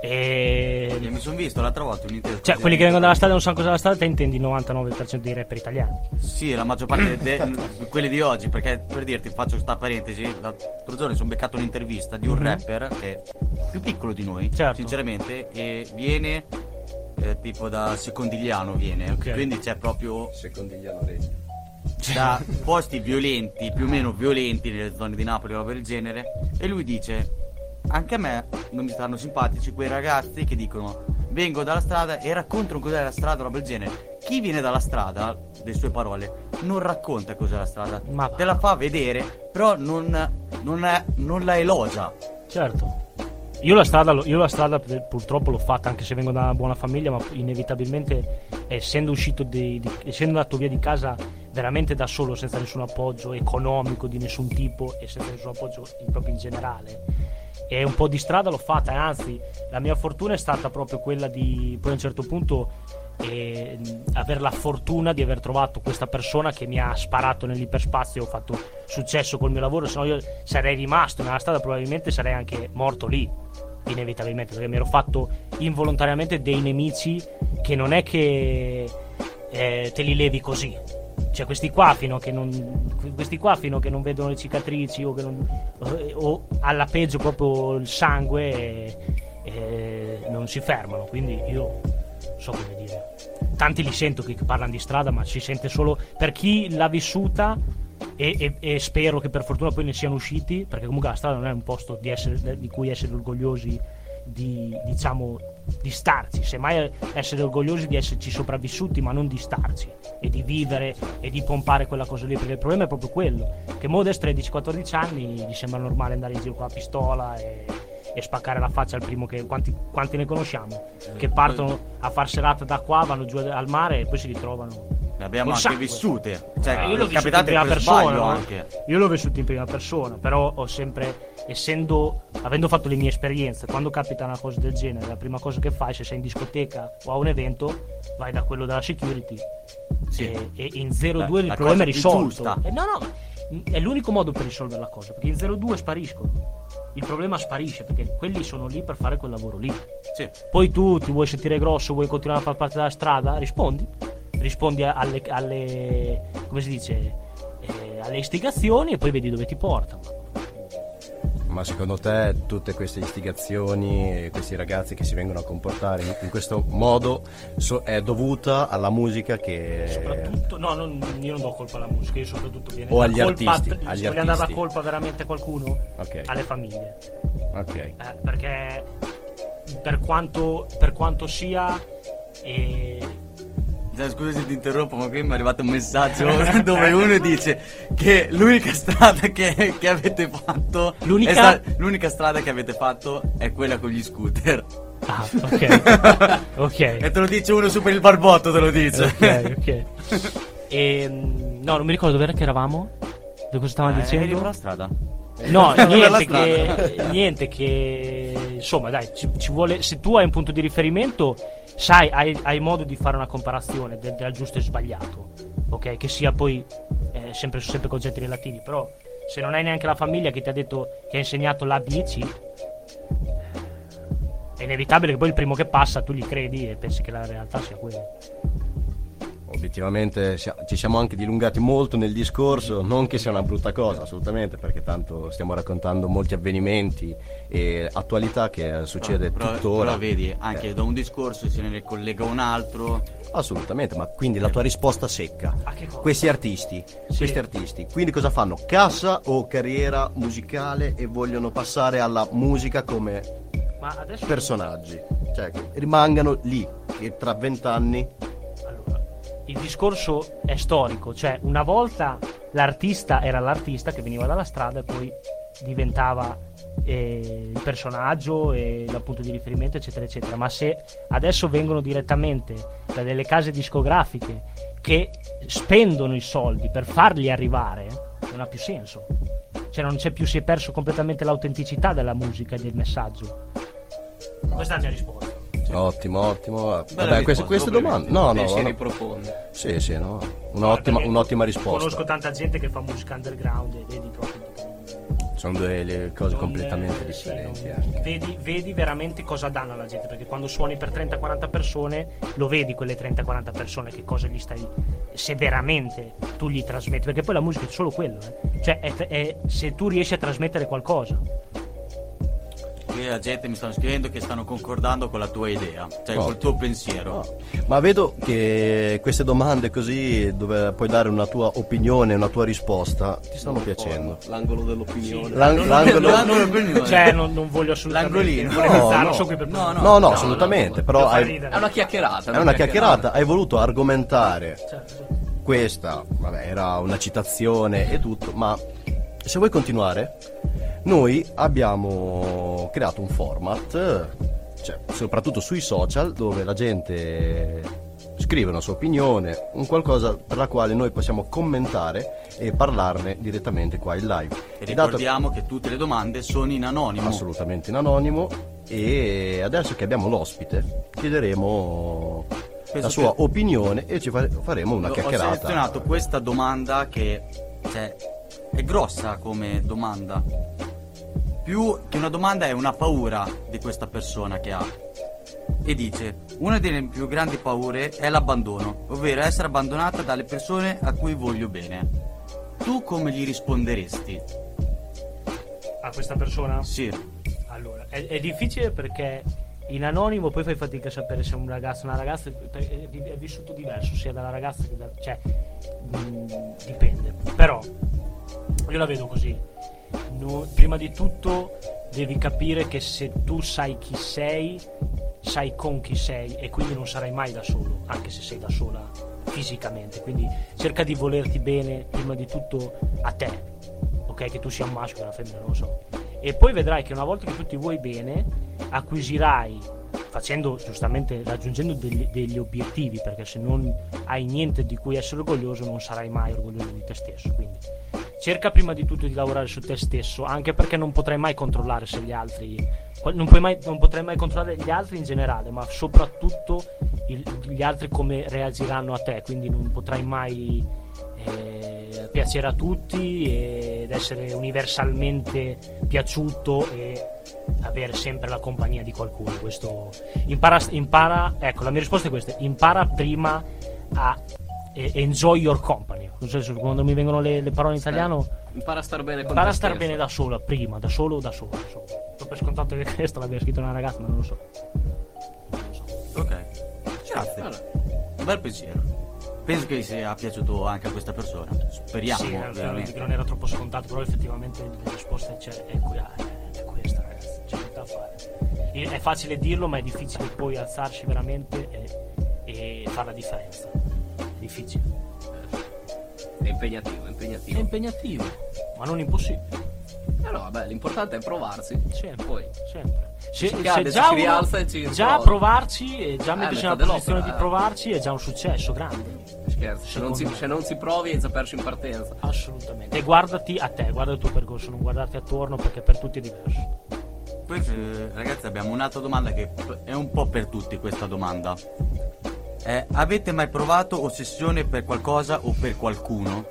E, Io mi sono visto l'altra volta un'intervista. cioè quelli che vengono dalla strada e non sanno cos'è la strada te intendi il 99% dei rapper italiani Sì, la maggior parte de- quelli di oggi, perché per dirti, faccio questa parentesi, l'altro giorno mi sono beccato un'intervista di un Mhm. rapper che è più piccolo di noi, Certo. sinceramente, e viene eh, tipo da Secondigliano viene, Ok. quindi c'è proprio Secondigliano Regno. Da posti violenti, più o meno violenti nelle zone di Napoli o roba del genere, e lui dice anche a me non mi stanno simpatici quei ragazzi che dicono vengo dalla strada e raccontano cos'è la strada, roba del genere. Chi viene dalla strada, le sue parole, non racconta cos'è la strada, Ma- te la fa vedere, però non, non, è- non la elogia. Certo. Io la strada, io la strada purtroppo l'ho fatta anche se vengo da una buona famiglia, ma inevitabilmente essendo uscito di, di- essendo andato via di casa veramente da solo, senza nessun appoggio economico di nessun tipo e senza nessun appoggio in- proprio in generale. E un po' di strada l'ho fatta, anzi, la mia fortuna è stata proprio quella di poi a un certo punto eh, avere la fortuna di aver trovato questa persona che mi ha sparato nell'iperspazio e ho fatto successo col mio lavoro, se no io sarei rimasto nella strada, probabilmente sarei anche morto lì, inevitabilmente, perché mi ero fatto involontariamente dei nemici che non è che eh, te li levi così. Cioè questi qua fino a che non questi qua fino a che non vedono le cicatrici o non o, alla peggio proprio il sangue eh, eh, non si fermano, quindi io so come dire. Tanti li sento che parlano di strada, ma si sente solo per chi l'ha vissuta e, e- e spero che per fortuna poi ne siano usciti, perché comunque la strada non è un posto di, essere- di cui essere orgogliosi di, diciamo, di starci, semmai essere orgogliosi di esserci sopravvissuti, ma non di starci e di vivere e di pompare quella cosa lì, perché il problema è proprio quello, che Modest 13-14 anni gli sembra normale andare in giro con la pistola e, e spaccare la faccia al primo che quanti, quanti ne conosciamo che partono a far serata da qua, vanno giù al mare e poi si ritrovano Le abbiamo anche sangue. vissute. Cioè, eh, io l'ho vissuto in prima per persona. Io l'ho vissuto in prima persona, però ho sempre, essendo, avendo fatto le mie esperienze, quando capita una cosa del genere, la prima cosa che fai se sei in discoteca o a un evento, vai da quello della security Sì. e, e in 0-2 La- il la problema è risolto. Eh, no, no, è l'unico modo per risolvere la cosa, perché in 0-2 spariscono. Il problema sparisce perché quelli sono lì per fare quel lavoro lì. Sì. Poi tu ti vuoi sentire grosso, vuoi continuare a far parte della strada, rispondi. Rispondi alle, alle come si dice, eh, alle istigazioni e poi vedi dove ti portano. Ma secondo te tutte queste istigazioni e questi ragazzi che si vengono a comportare in, in questo modo so- è dovuta alla musica che... Soprattutto, no, non- io non do colpa alla musica, io soprattutto viene O agli colpa, artisti, se agli vogliamo dare la colpa veramente a qualcuno, Ok. alle famiglie. Ok. Eh, perché per quanto, per quanto sia eh, scusa se ti interrompo, ma qui mi è arrivato un messaggio dove uno dice che l'unica strada che, che avete fatto L'unica- è sta- l'unica strada che avete fatto è quella con gli scooter. Ah, ok. ok. E te lo dice uno su per il barbotto, te lo dice. ok, ok. Ehm, no, non mi ricordo dove era che eravamo. Di cosa stavamo Eh, eri dicendo? per la strada. No, niente che, niente che insomma, dai, ci, ci vuole se tu hai un punto di riferimento, sai, hai, hai modo di fare una comparazione del, del giusto e sbagliato, ok? Che sia poi eh, sempre, sempre concetti relativi, però se non hai neanche la famiglia che ti ha detto che ha insegnato l'ABC, è inevitabile che poi il primo che passa tu gli credi e pensi che la realtà sia quella. Obiettivamente ci siamo anche dilungati molto nel discorso, non che sia una brutta cosa, assolutamente, perché tanto stiamo raccontando molti avvenimenti e attualità che succede però, tuttora. però vedi, anche da un discorso se ne collega un altro. Assolutamente, ma quindi la tua risposta secca. Questi artisti, questi artisti, quindi cosa fanno? Cassa o carriera musicale e vogliono passare alla musica come Ma adesso personaggi? Cioè, rimangano lì, che tra vent'anni il discorso è storico, cioè una volta l'artista era l'artista che veniva dalla strada e poi diventava eh, il personaggio e il punto di riferimento, eccetera, eccetera. Ma se adesso vengono direttamente da delle case discografiche che spendono i soldi per farli arrivare, non ha più senso. Cioè non c'è più, si è perso completamente l'autenticità della musica e del messaggio. Questa è la mia risposta. Ottimo, ottimo. Vabbè, queste, queste domande. No, no, si no. riproponde. Sì, sì, no. Un'ottima, un'ottima risposta. Conosco tanta gente che fa musica underground e vedi proprio Sono due le cose completamente differenti. vedi, vedi veramente cosa danno alla gente perché quando suoni per 30-40 persone lo vedi quelle 30-40 persone che cosa gli stai se veramente tu gli trasmetti perché poi la musica è solo quello eh. cioè è- è- se tu riesci a trasmettere qualcosa Qui la gente mi stanno scrivendo che stanno concordando con la tua idea, cioè Oh. col tuo pensiero. No. Ma vedo che queste domande così, dove puoi dare una tua opinione, una tua risposta, ti stanno piacendo. L'angolo dell'opinione. L'ang- l'angolo- L'angolo dell'opinione. cioè non, non voglio assolutamente L'angolino. No, non no. sono qui per No, No, no, no, assolutamente, no, però hai-. È una chiacchierata. è una chiacchierata, hai voluto argomentare Certo, sì. questa, vabbè, era una citazione e tutto, ma se vuoi continuare, noi abbiamo creato un format, cioè, soprattutto sui social, dove la gente scrive una sua opinione, un qualcosa per la quale noi possiamo commentare e parlarne direttamente qua in live. E E dato- ricordiamo che tutte le domande sono in anonimo. assolutamente in anonimo e adesso che abbiamo l'ospite chiederemo Penso la sua che- opinione e ci fa- faremo una Ho chiacchierata. selezionato questa domanda che cioè, è grossa come domanda. Più che una domanda è una paura di questa persona che ha. E dice, una delle più grandi paure è l'abbandono, ovvero essere abbandonata dalle persone a cui voglio bene. Tu come gli risponderesti? a questa persona Sì, Allora, è, è difficile perché in anonimo poi fai fatica a sapere se è un ragazzo o una ragazza, è, è vissuto diverso sia dalla ragazza che da... cioè, mh, dipende. Però, io la vedo così. No- prima di tutto devi capire che se tu sai chi sei, sai con chi sei e quindi non sarai mai da solo, anche se sei da sola fisicamente. Quindi cerca di volerti bene prima di tutto a te, ok? Che tu sia un maschio o una femmina, non lo so. E poi vedrai che una volta che tu ti vuoi bene, acquisirai, facendo giustamente, raggiungendo degli, degli obiettivi, perché se non hai niente di cui essere orgoglioso, non sarai mai orgoglioso di te stesso. Quindi cerca prima di tutto di lavorare su te stesso, anche perché non potrai mai controllare se gli altri. Non, mai, non potrai mai controllare gli altri in generale, ma soprattutto il- gli altri come reagiranno a te, quindi non potrai mai eh, piacere a tutti ed essere universalmente piaciuto e avere sempre la compagnia di qualcuno. Questo impara, impara ecco, la mia risposta è questa: impara prima a eh, enjoy your company. Non so se quando mi vengono le, le parole in italiano, Impara a star bene con impara a star bene da sola, prima, da solo o da sola. Ho per scontato che questo l'abbia scritto una ragazza, ma non lo so. Non lo so. ok. Grazie. Allora, Un bel pensiero. Penso che sia piaciuto anche a questa persona. Speriamo, Sì, eh, veramente. non era troppo scontato, però effettivamente la risposta c'è, è, qui- ah, è- è da fare. E- È facile dirlo, ma è difficile poi alzarci veramente e, e fare la differenza. È difficile. è impegnativo, è È impegnativo. impegnativo, ma non impossibile. Eh no, vabbè, l'importante è provarsi. Sempre. Poi. Sempre. Se, Si se si già, uno- rialza e ci già prova. provarci e già metterci metà nella posizione di eh. provarci è già un successo grande. Scherzo, se non, si, se non si provi hai già perso in partenza. Assolutamente. E guardati a te, guarda il tuo percorso, non guardarti attorno perché per tutti è diverso. Poi eh, ragazzi abbiamo un'altra domanda che è un po' per tutti questa domanda. Eh, avete mai provato ossessione per qualcosa o per qualcuno?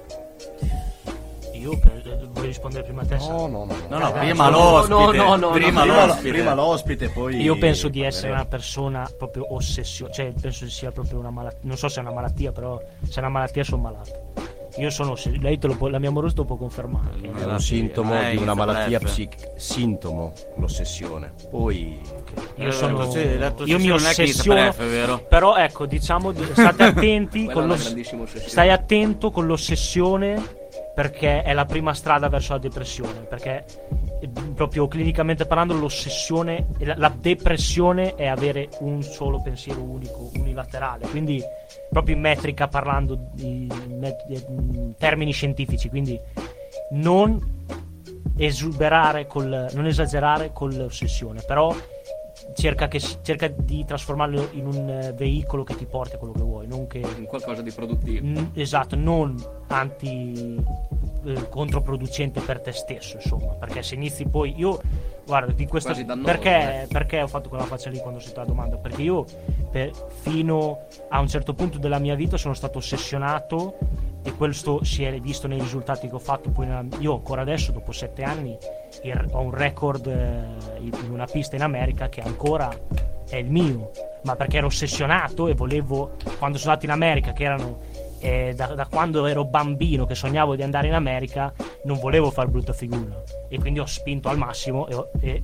Io per, vuoi rispondere prima a te? No, no, no. No, no, prima no, l'ospite. no, no, no, prima no, l'ospite. prima l'ospite, poi. Io penso di essere una persona proprio ossessionata, cioè penso sia proprio una malattia, non so se è una malattia, però se è una malattia sono malato. Io sono, lei te lo può, la mia amorosa lo può confermare. È un sintomo Eh, di una malattia psichica. Sintomo, l'ossessione. Poi. Io sono, Sì, la tua io mi ossessiono, però ecco, diciamo, di- state attenti con ossessione. stai attento con l'ossessione perché è la prima strada verso la depressione, perché eh, proprio clinicamente parlando l'ossessione, la, depressione è avere un solo pensiero unico, unilaterale, quindi proprio in metrica parlando di, di- in termini scientifici, quindi non esuberare col, non esagerare con l'ossessione, però cerca, che, cerca di trasformarlo in un eh, veicolo che ti porti a quello che vuoi, non che In qualcosa di produttivo. N- esatto, non anti eh, controproducente per te stesso, insomma, perché se inizi poi io guarda, di dannoso, perché, eh. perché ho fatto quella faccia lì quando ho sentito la domanda? Perché io per- fino a un certo punto della mia vita sono stato ossessionato e questo si è visto nei risultati che ho fatto poi nella- io ancora adesso dopo sette anni ho un record eh, in una pista in America che ancora è il mio ma perché ero ossessionato e volevo quando sono andato in America che erano eh, da, da quando ero bambino che sognavo di andare in America non volevo far brutta figura e quindi ho spinto al massimo e, ho- e-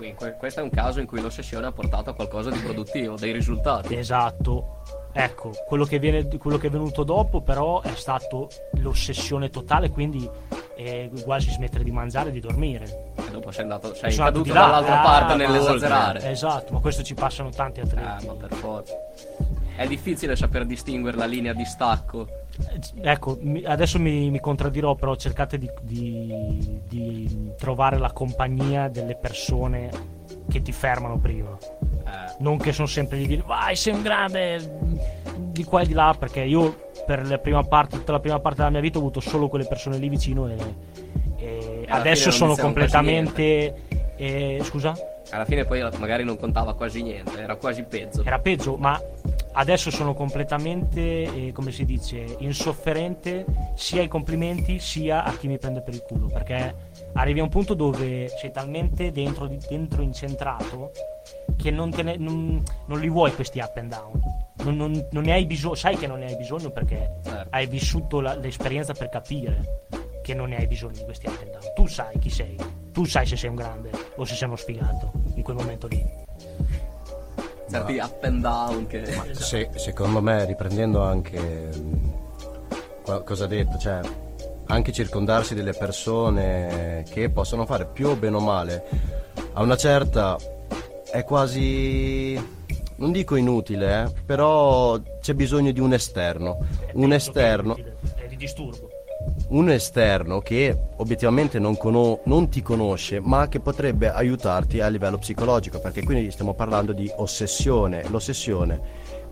eh, que- questo è un caso in cui l'ossessione ha portato a qualcosa di produttivo, dei risultati. Esatto. Ecco, quello che, viene, quello che è venuto dopo però è stato l'ossessione totale, quindi eh, quasi smettere di mangiare e di dormire. E dopo sei andato, sei Sono caduto là. dall'altra Ah, parte nell'esagerare. Esatto, ma questo ci passano tanti atleti. Ah, ma per forza. È difficile saper distinguere la linea di stacco. Eh, Ecco, adesso mi, mi contraddirò, però cercate di, di- di trovare la compagnia delle persone che ti fermano prima. Eh, non che sono sempre a dire vai sei un grande di qua e di là perché io per la prima parte tutta la prima parte della mia vita ho avuto solo quelle persone lì vicino e, e adesso sono completamente eh, scusa alla fine poi magari non contava quasi niente, era quasi peggio. era peggio ma adesso sono completamente eh, come si dice insofferente sia ai complimenti sia a chi mi prende per il culo perché arrivi a un punto dove sei talmente dentro, dentro incentrato che non, te ne- non- non li vuoi questi up and down. Non, non- non ne hai bisogno sai che non ne hai bisogno perché Certo. hai vissuto la- l'esperienza per capire che non ne hai bisogno di questi up and down. Tu sai chi sei. Tu sai se sei un grande o se sei uno sfigato in quel momento lì. Certi up and down che... Se- secondo me, riprendendo anche mm, qua- cosa ha detto, cioè anche circondarsi delle persone che possono fare più o bene o male, a una certa è quasi, non dico inutile, eh, però c'è bisogno di un esterno, un esterno, è di disturbo. Un esterno che obiettivamente non, cono- non ti conosce ma che potrebbe aiutarti a livello psicologico perché quindi stiamo parlando di ossessione. L'ossessione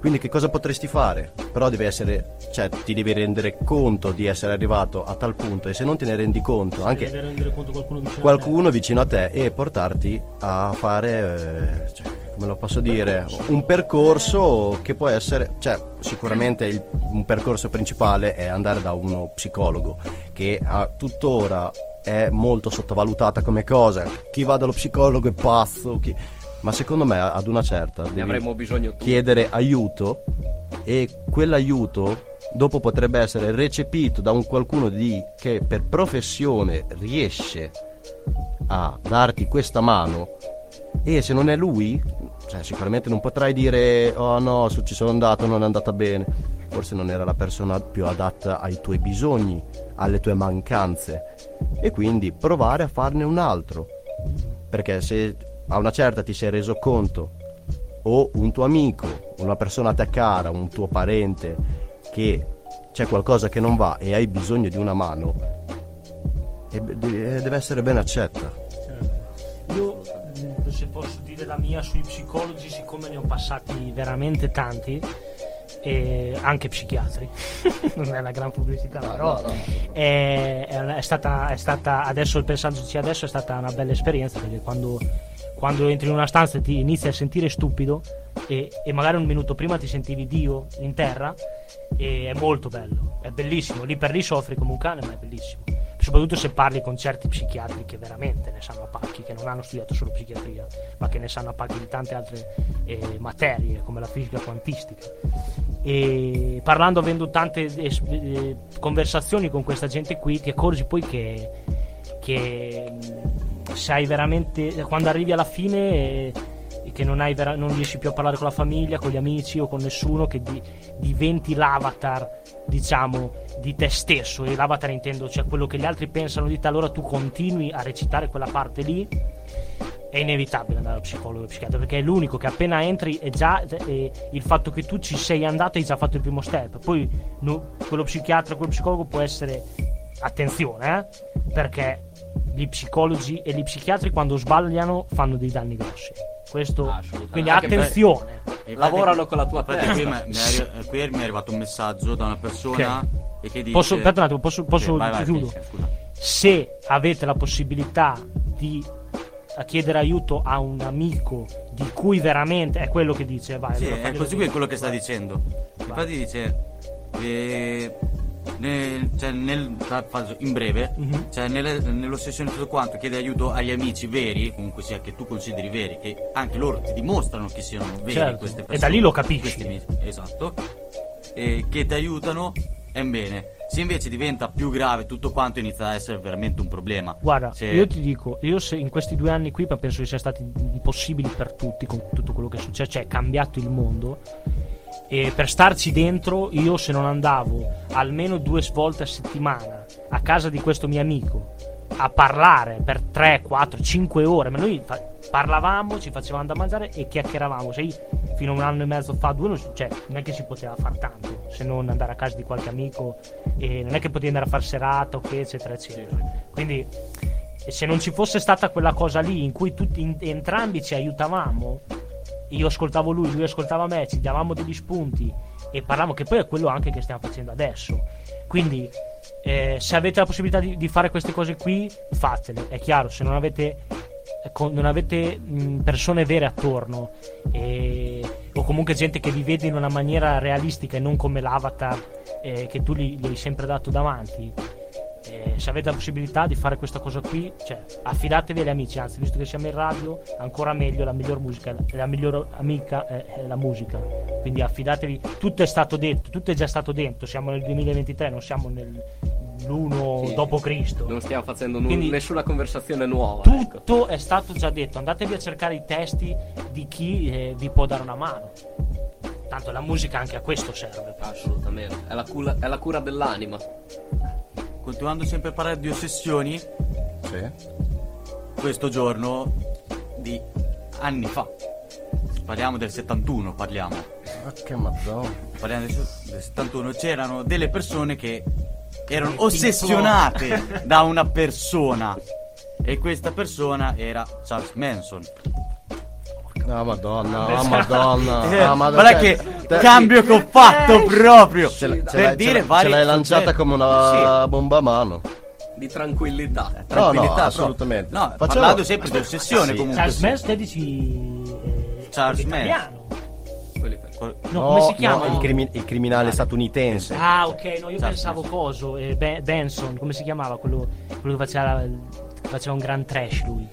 quindi che cosa potresti fare però devi essere cioè ti devi rendere conto di essere arrivato a tal punto e se non te ne rendi conto anche deve rendere conto qualcuno vicino a te. qualcuno vicino a te e portarti a fare, eh, cioè, come lo posso dire, un percorso che può essere, cioè sicuramente il- un percorso principale è andare da uno psicologo che a tuttora è molto sottovalutata come cosa, chi va dallo psicologo è pazzo, chi- ma secondo me ad una certa Ne avremmo bisogno tutti. chiedere aiuto e quell'aiuto dopo potrebbe essere recepito da un qualcuno di, che per professione riesce a darti questa mano e se non è lui cioè, sicuramente non potrai dire oh no ci sono andato non è andata bene. Forse non era la persona più adatta ai tuoi bisogni alle tue mancanze. E quindi provare a farne un altro. Perché se a una certa ti sei reso conto? O un tuo amico, una persona a te cara, un tuo parente che c'è qualcosa che non va e hai bisogno di una mano, e deve essere ben accetta. Io, mh, se posso dire la mia sui psicologi, siccome ne ho passati veramente tanti, e anche psichiatri, non è una gran pubblicità, però È, è una- è stata, è stata, adesso pensandoci adesso, è stata una bella esperienza perché quando, quando entri in una stanza e ti inizi a sentire stupido e, e magari un minuto prima ti sentivi Dio in terra, è molto bello. è bellissimo, lì per lì soffri come un cane, ma è bellissimo. Soprattutto se parli con certi psichiatri che veramente ne sanno a pacchi, che non hanno studiato solo psichiatria, ma che ne sanno a pacchi di tante altre eh, materie, come la fisica quantistica. E parlando, avendo tante eh, eh, conversazioni con questa gente qui, ti accorgi poi che, che mh, sai veramente, quando arrivi alla fine... eh, e che non, vera- non riesci più a parlare con la famiglia, con gli amici o con nessuno, che di- diventi l'avatar, diciamo, di te stesso. E l'avatar intendo, cioè quello che gli altri pensano di te, allora tu continui a recitare quella parte lì. È inevitabile andare allo psicologo o psichiatra perché è l'unico che appena entri è già eh, il fatto che tu ci sei andato hai già fatto il primo step. Poi no, quello psichiatra, quello psicologo può essere attenzione, eh, perché gli psicologi e gli psichiatri quando sbagliano fanno dei danni grossi. Questo, quindi attenzione. Infatti- Lavorano con la tua testa. Qui, mi- arri- qui mi è arrivato un messaggio da una persona e che dice... Posso, aspetta un attimo, posso, posso Sì, vai, vai. Se avete la possibilità di chiedere aiuto a un amico di cui veramente è quello che dice, vai, Sì, allora è così quello che sta dicendo. Infatti dice... eh, nel- cioè, nel- in breve, Mhm. cioè, nelle- nell'ossessione tutto quanto, chiede aiuto agli amici veri, comunque sia che tu consideri veri, che anche loro ti dimostrano che siano veri Certo, queste e persone. da lì lo capisci. amici, esatto. E che ti aiutano, è bene. Se invece diventa più grave tutto quanto inizia ad essere veramente un problema. Guarda, Se- io ti dico, io se in questi due anni qui penso che sia stati impossibili per tutti con tutto quello che è successo, cioè è cambiato il mondo. E per starci dentro, io se non andavo almeno due volte a settimana a casa di questo mio amico a parlare per 3, 4, 5 ore, ma noi fa- parlavamo, ci facevamo da mangiare e chiacchieravamo. Sai, fino a un anno e mezzo fa, due, non, si- cioè, non è che si poteva far tanto se non andare a casa di qualche amico e non è che potevi andare a far serata o che, eccetera, eccetera. Quindi, se non ci fosse stata quella cosa lì in cui tutti in- entrambi ci aiutavamo, io ascoltavo lui, lui ascoltava me, ci davamo degli spunti e parlavamo, che poi è quello anche che stiamo facendo adesso. Quindi, eh, se avete la possibilità di, di fare queste cose qui, fatele. È chiaro, se non avete, eh, non avete persone vere attorno e- o comunque gente che vi vede in una maniera realistica e non come l'avatar eh, che tu gli, gli hai sempre dato davanti. Eh, se avete la possibilità di fare questa cosa qui, cioè, affidatevi agli amici, anzi, visto che siamo in radio, ancora meglio, la miglior musica, la miglior amica è, è la musica. Quindi affidatevi, tutto è stato detto, tutto è già stato detto, siamo nel 2023, non siamo nell'1 Sì, dopo. Cristo. Non stiamo facendo nu- Quindi- nessuna conversazione nuova. ecco. Tutto è stato già detto, andatevi a cercare i testi di chi eh, vi può dare una mano. Tanto la musica anche a questo serve. Assolutamente. È la, cura, è la cura dell'anima. Continuando sempre a parlare di ossessioni, Sì. questo giorno di anni fa. Parliamo del 71, parliamo. Ma che madonna. Parliamo del, del 71. C'erano delle persone che erano ossessionate da una persona. E questa persona era Charles Manson. Ah madonna, ah madonna. Eh, ah, madonna. guarda che Te- cambio che ho fatto proprio Ce l'hai, ce per dire ce l'hai- vari ce l'hai lanciata come una bomba a mano. Di tranquillità. Sì, tranquillità, però. assolutamente. No, Facciamo- parlando sempre di ossessione Sì. comunque. Charles sì. Manson, te dici... eh, Charles per- Qual- No, come si chiama? il, crimi- il criminale statunitense. Ah, ok, no, io Charles pensavo Manson. coso, eh, Ben- Benson, come si chiamava quello, quello che faceva, che faceva un gran trash lui.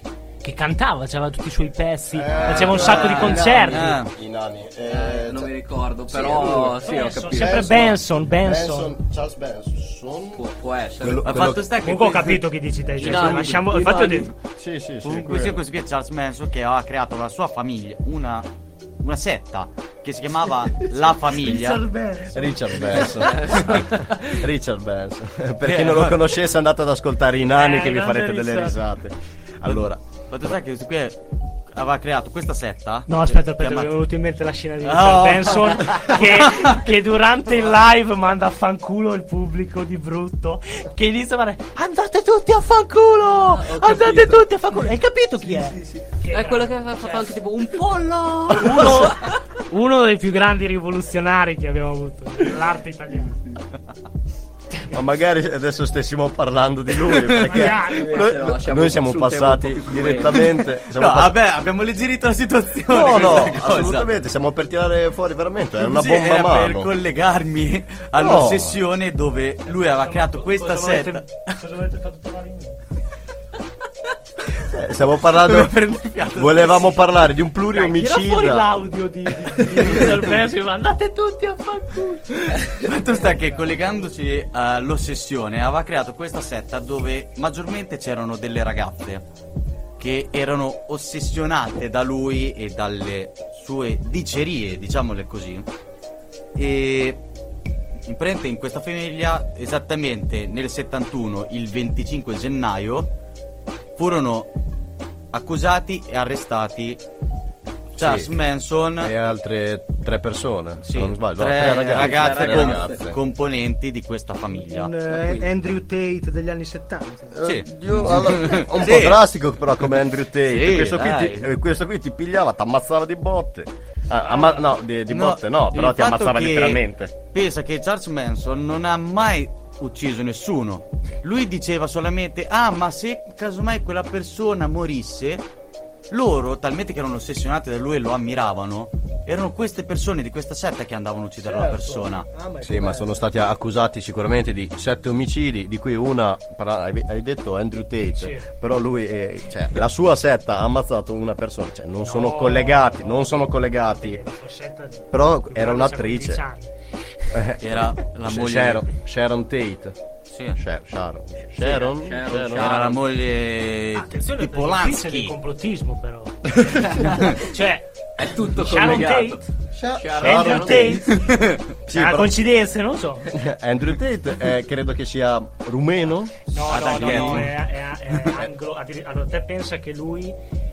Che cantava, faceva tutti i suoi pezzi, faceva un sacco di concerti. Ah. I nani. Eh, Eh, non mi ricordo, Sì, però sì, ho Benson, capito. sempre Benson, Benson. Charles Benson. Può, può essere. Quello- Ma quello- fatto sta che Comunque ho capito che dici te, cioè, I nani, lasciamo, i infatti ho nani. detto, Sì, sì, sì. Comunque sia questo qui è Charles Manson che aveva creato la sua famiglia, una, una setta che si chiamava La Famiglia. Richard Benson. Richard Benson. Per chi non lo conoscesse andate ad ascoltare i nani Eh, che vi farete delle risate. Allora, Ma tu sai che questo qui è- aveva creato questa setta? No, aspetta, aspetta, mi è venuta in mente la scena di Oh. Benson che, che durante il live manda a fanculo il pubblico di brutto che inizia a fare andate tutti a fanculo, andate capito. tutti a fanculo. Hai capito chi è? Che È quello che ha fatto anche tipo un pollo. uno, uno dei più grandi rivoluzionari che abbiamo avuto nell'arte italiana. Ma magari adesso stessimo parlando di lui perché noi, lasciamo noi siamo passati direttamente. siamo No, pass- vabbè, abbiamo alleggerito la situazione. No, no, cosa. assolutamente, siamo per tirare fuori veramente, è una Sì, bomba era per mano. collegarmi all'ossessione dove lui aveva creato questa Cosa setta. Cosa volete fatto trovare in Stiamo parlando. Volevamo parlare di un Tira fuori pluriomicida. l'audio di, di, di ma andate tutti a fanculo. Fatto sta che collegandosi all'ossessione aveva creato questa setta dove maggiormente c'erano delle ragazze che erano ossessionate da lui e dalle sue dicerie, diciamole così. E in pratica in questa famiglia esattamente nel 71, il 25 gennaio, furono accusati e arrestati Charles Sì. Manson E altre tre persone, sì, se non sbaglio. tre, tre ragazze, ragazze, tre ragazze. componenti di questa famiglia. Un eh, Andrew Tate degli anni 70. Sì. Eh, io- allora, un Sì. po' drastico però come Andrew Tate. Sì, questo, qui ti, eh, questo qui ti pigliava, ti ammazzava di botte. Ah, amma- no, di, di No, botte no, però ti ammazzava letteralmente. Pensa che Charles Manson non ha mai ucciso nessuno. Lui diceva solamente: Ah, ma se casomai quella persona morisse, loro, talmente che erano ossessionati da lui e lo ammiravano, erano queste persone di questa setta che andavano a uccidere la persona. Ah, ma Sì, ma sono stati accusati sicuramente di sette omicidi, di cui una, hai detto Andrew Tate, Sì. però lui, è- cioè, la sua setta ha ammazzato una persona, cioè, non sono No. collegati, non sono collegati, però era un'attrice. C'ha 15 anni. Eh, Era la moglie. Sharon, Sharon Tate. Sì. Sha- Sharon. Sharon? Sharon, Sharon. Era la moglie Attenzione, di Polanski. complottismo però. cioè, È tutto Sharon collegato. Tate, Sharon Andrew Tate. Tate, Sì, una però- coincidenza, non so. Andrew Tate eh, credo che sia rumeno. No, no, no, no, è, è- è anglo. Allora, te pensa che lui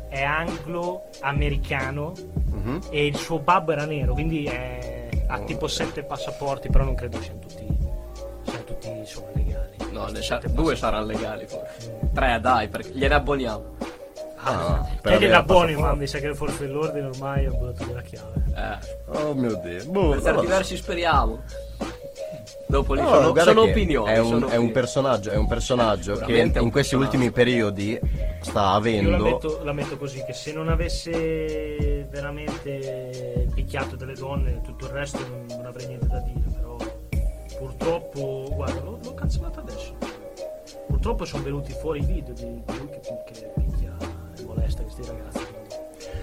è anglo-americano Mhm. e il suo babbo era nero, quindi è- ha tipo sette passaporti, però non credo siano tutti, siano tutti insomma, legali. No, ne sa- due saranno legali forse. Tre, dai, perché gliene abboniamo. Ah, Te avere gliela passaporto. ma mi sa che le forze dell'ordine ormai hanno dato la chiave. Eh, Oh mio Dio. Boh, per certi versi speriamo. Dopo lì No, sono, sono opinioni. È un, sono è un personaggio, è un personaggio che in questi personaggio. ultimi periodi sta Io la avendo. metto, la metto così, che se non avesse veramente picchiato delle donne, tutto il resto non, non avrei niente da dire, però purtroppo, guarda, l'ho, l'ho cancellato adesso. Purtroppo sono venuti fuori i video di, di lui che, che picchia e molesta questi ragazzi.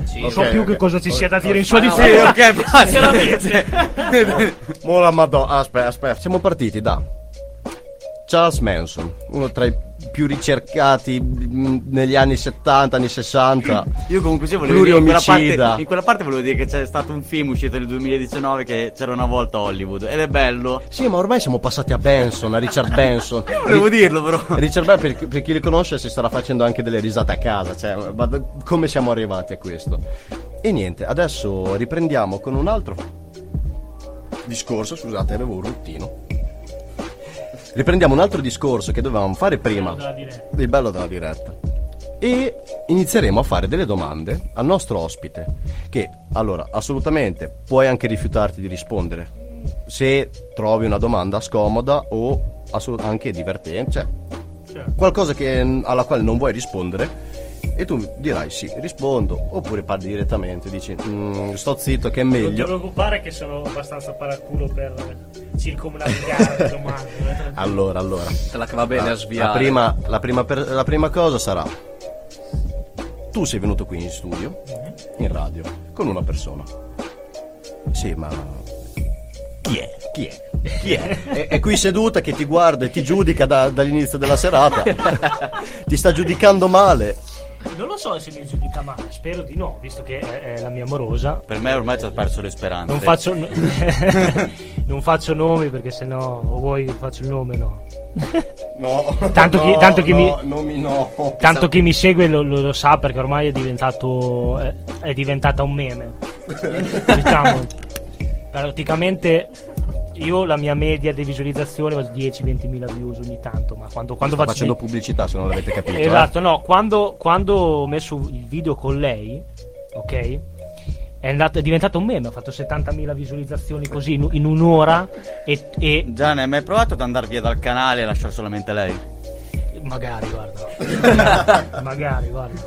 Sì, Non so Ok, più ok. che cosa ci sia da dire in sua Ah, no, difesa. ok. Sinceramente. Mo la madonna. Aspetta, aspetta, siamo partiti da Charles Manson, uno tra i più ricercati mh, negli anni 70, anni 60. Io comunque sì, volevo dire in quella, parte, in quella parte volevo dire che c'è stato un film uscito nel 2019 che c'era una volta a Hollywood ed è bello. Sì, ma ormai siamo passati a Benson, a Richard Benson. Volevo dirlo però. Richard Benson, per, per chi li conosce, si starà facendo anche delle risate a casa. Cioè, come siamo arrivati a questo? E niente, adesso riprendiamo con un altro discorso. Scusate, avevo un ruttino. Riprendiamo un altro discorso che dovevamo fare prima. Il bello della diretta. E inizieremo a fare delle domande al nostro ospite. Che allora, assolutamente puoi anche rifiutarti di rispondere. Se trovi una domanda scomoda o assolut- anche divertente, cioè Certo. qualcosa che- alla quale non vuoi rispondere. E tu dirai sì, rispondo, oppure parli direttamente, dici "Mm, sto zitto che è Non ti meglio. preoccupare che sono abbastanza paraculo per circumnavigare le domande. eh. Allora, allora. Te la va bene a La sviare. prima, la, prima per- la prima cosa sarà: tu sei venuto qui in studio, in radio, con una persona. Sì, ma. Chi è? Chi è? Chi è? È, è qui seduta che ti guarda e ti giudica da- dall'inizio della serata. ti sta giudicando male. Non lo so se mi giudica male, spero di no, visto che è, è la mia amorosa. Per me ormai ci ha perso le speranze. Non faccio, non faccio nomi perché sennò o vuoi faccio il nome no. No. Tanto chi- tanto chi mi- Nomi no. Tanto chi mi segue lo, lo- lo sa perché ormai è diventato è, è diventata un meme. diciamo. Praticamente io la mia media di visualizzazione va 10-20 mila views ogni tanto, ma quando, quando Sto faccio facendo pubblicità se non l'avete capito. eh. Esatto, no, quando, quando ho messo il video con lei, ok? È, andato, è diventato un meme, ha fatto 70.000 visualizzazioni così in, in un'ora e, e Già, ne hai mai provato ad andare via dal canale e lasciare solamente lei? magari, guarda. magari, guarda.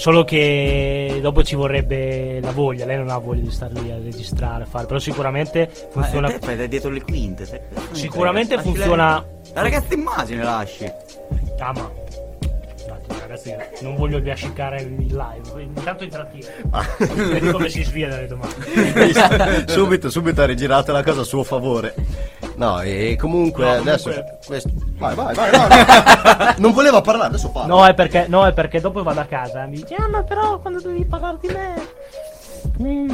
Solo che dopo ci vorrebbe la voglia, lei non ha voglia di stare lì a registrare, a fare, però sicuramente funziona Ma te fai da dietro le quinte. te- Sicuramente Lasci funziona-. La ragazza immagine lasci. Ah, ma. Ragazzi, non voglio biascicare il live. Intanto intrattiene. Vedi come si svia dalle domande. subito, subito ha rigirato la cosa a suo favore. No, e comunque No, adesso. comunque- questo- Vai, vai, vai. no, no. non voleva parlare, adesso parla. No, è perché, no, è perché dopo vado a casa e mi dice, ah, ma però quando dovevi parlare di me. mm,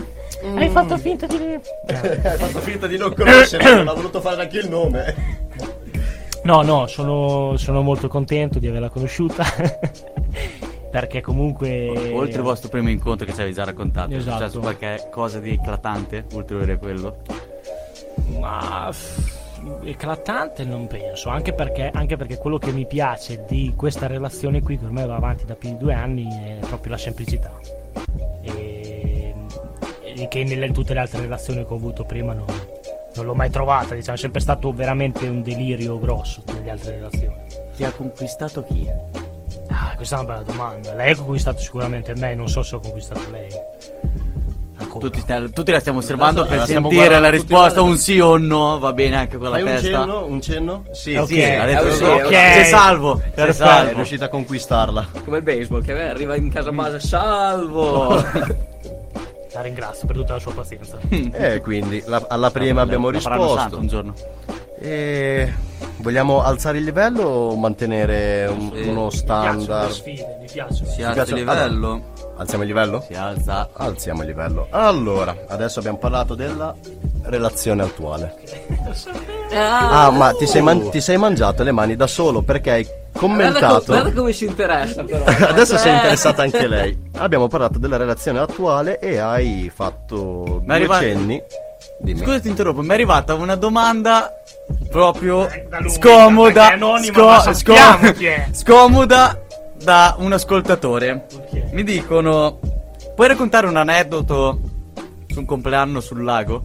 Hai fatto finta di me. Hai fatto finta di non conoscere, non ha voluto fare neanche il nome. No, no, sono, sono molto contento di averla conosciuta. perché comunque. Oltre il vostro primo incontro che ci avevi già raccontato, è Esatto. successo qualche cosa di eclatante ulteriore a quello? Ma eclatante non penso, anche perché, anche perché quello che mi piace di questa relazione qui, che ormai va avanti da più di due anni, è proprio la semplicità. E, e che nelle tutte le altre relazioni che ho avuto prima non, non l'ho mai trovata, diciamo, è sempre stato veramente un delirio grosso nelle altre relazioni. Ti ha conquistato chi? Ah, questa è una bella domanda. Lei ha conquistato sicuramente me, non so se ho conquistato lei. Tutti, tutti la stiamo osservando Adesso per la sentire la risposta, un sì o un no, va bene anche con la Fai un testa. cenno? Un cenno? Sì, Ok. Sì, ha detto Eh, sì. sì, Ok. ok. Sei salvo, sei È salvo. riuscita a conquistarla. Come il baseball, che arriva in casa base salvo. La ringrazio per tutta la sua pazienza. E quindi la- alla prima abbiamo risposto. un giorno. E vogliamo alzare il livello o mantenere un- uno Mi standard? sfide, mi piacciono. Si alza il piace- livello. Alziamo il livello? Si alza. Alziamo il livello. Allora, adesso abbiamo parlato della relazione attuale. Ah, ma ti sei, man- ti sei mangiato le mani da solo perché hai Guarda, co- commentato. guarda come si interessa però. Adesso si è Eh. interessata anche lei. Abbiamo parlato della relazione attuale e hai fatto due arrivato- cenni. Dimmi. Scusa ti interrompo, mi è arrivata una domanda proprio Eh, scomoda. anonima, chi è. scomoda da un ascoltatore. Mi dicono: Puoi raccontare un aneddoto su un compleanno sul lago?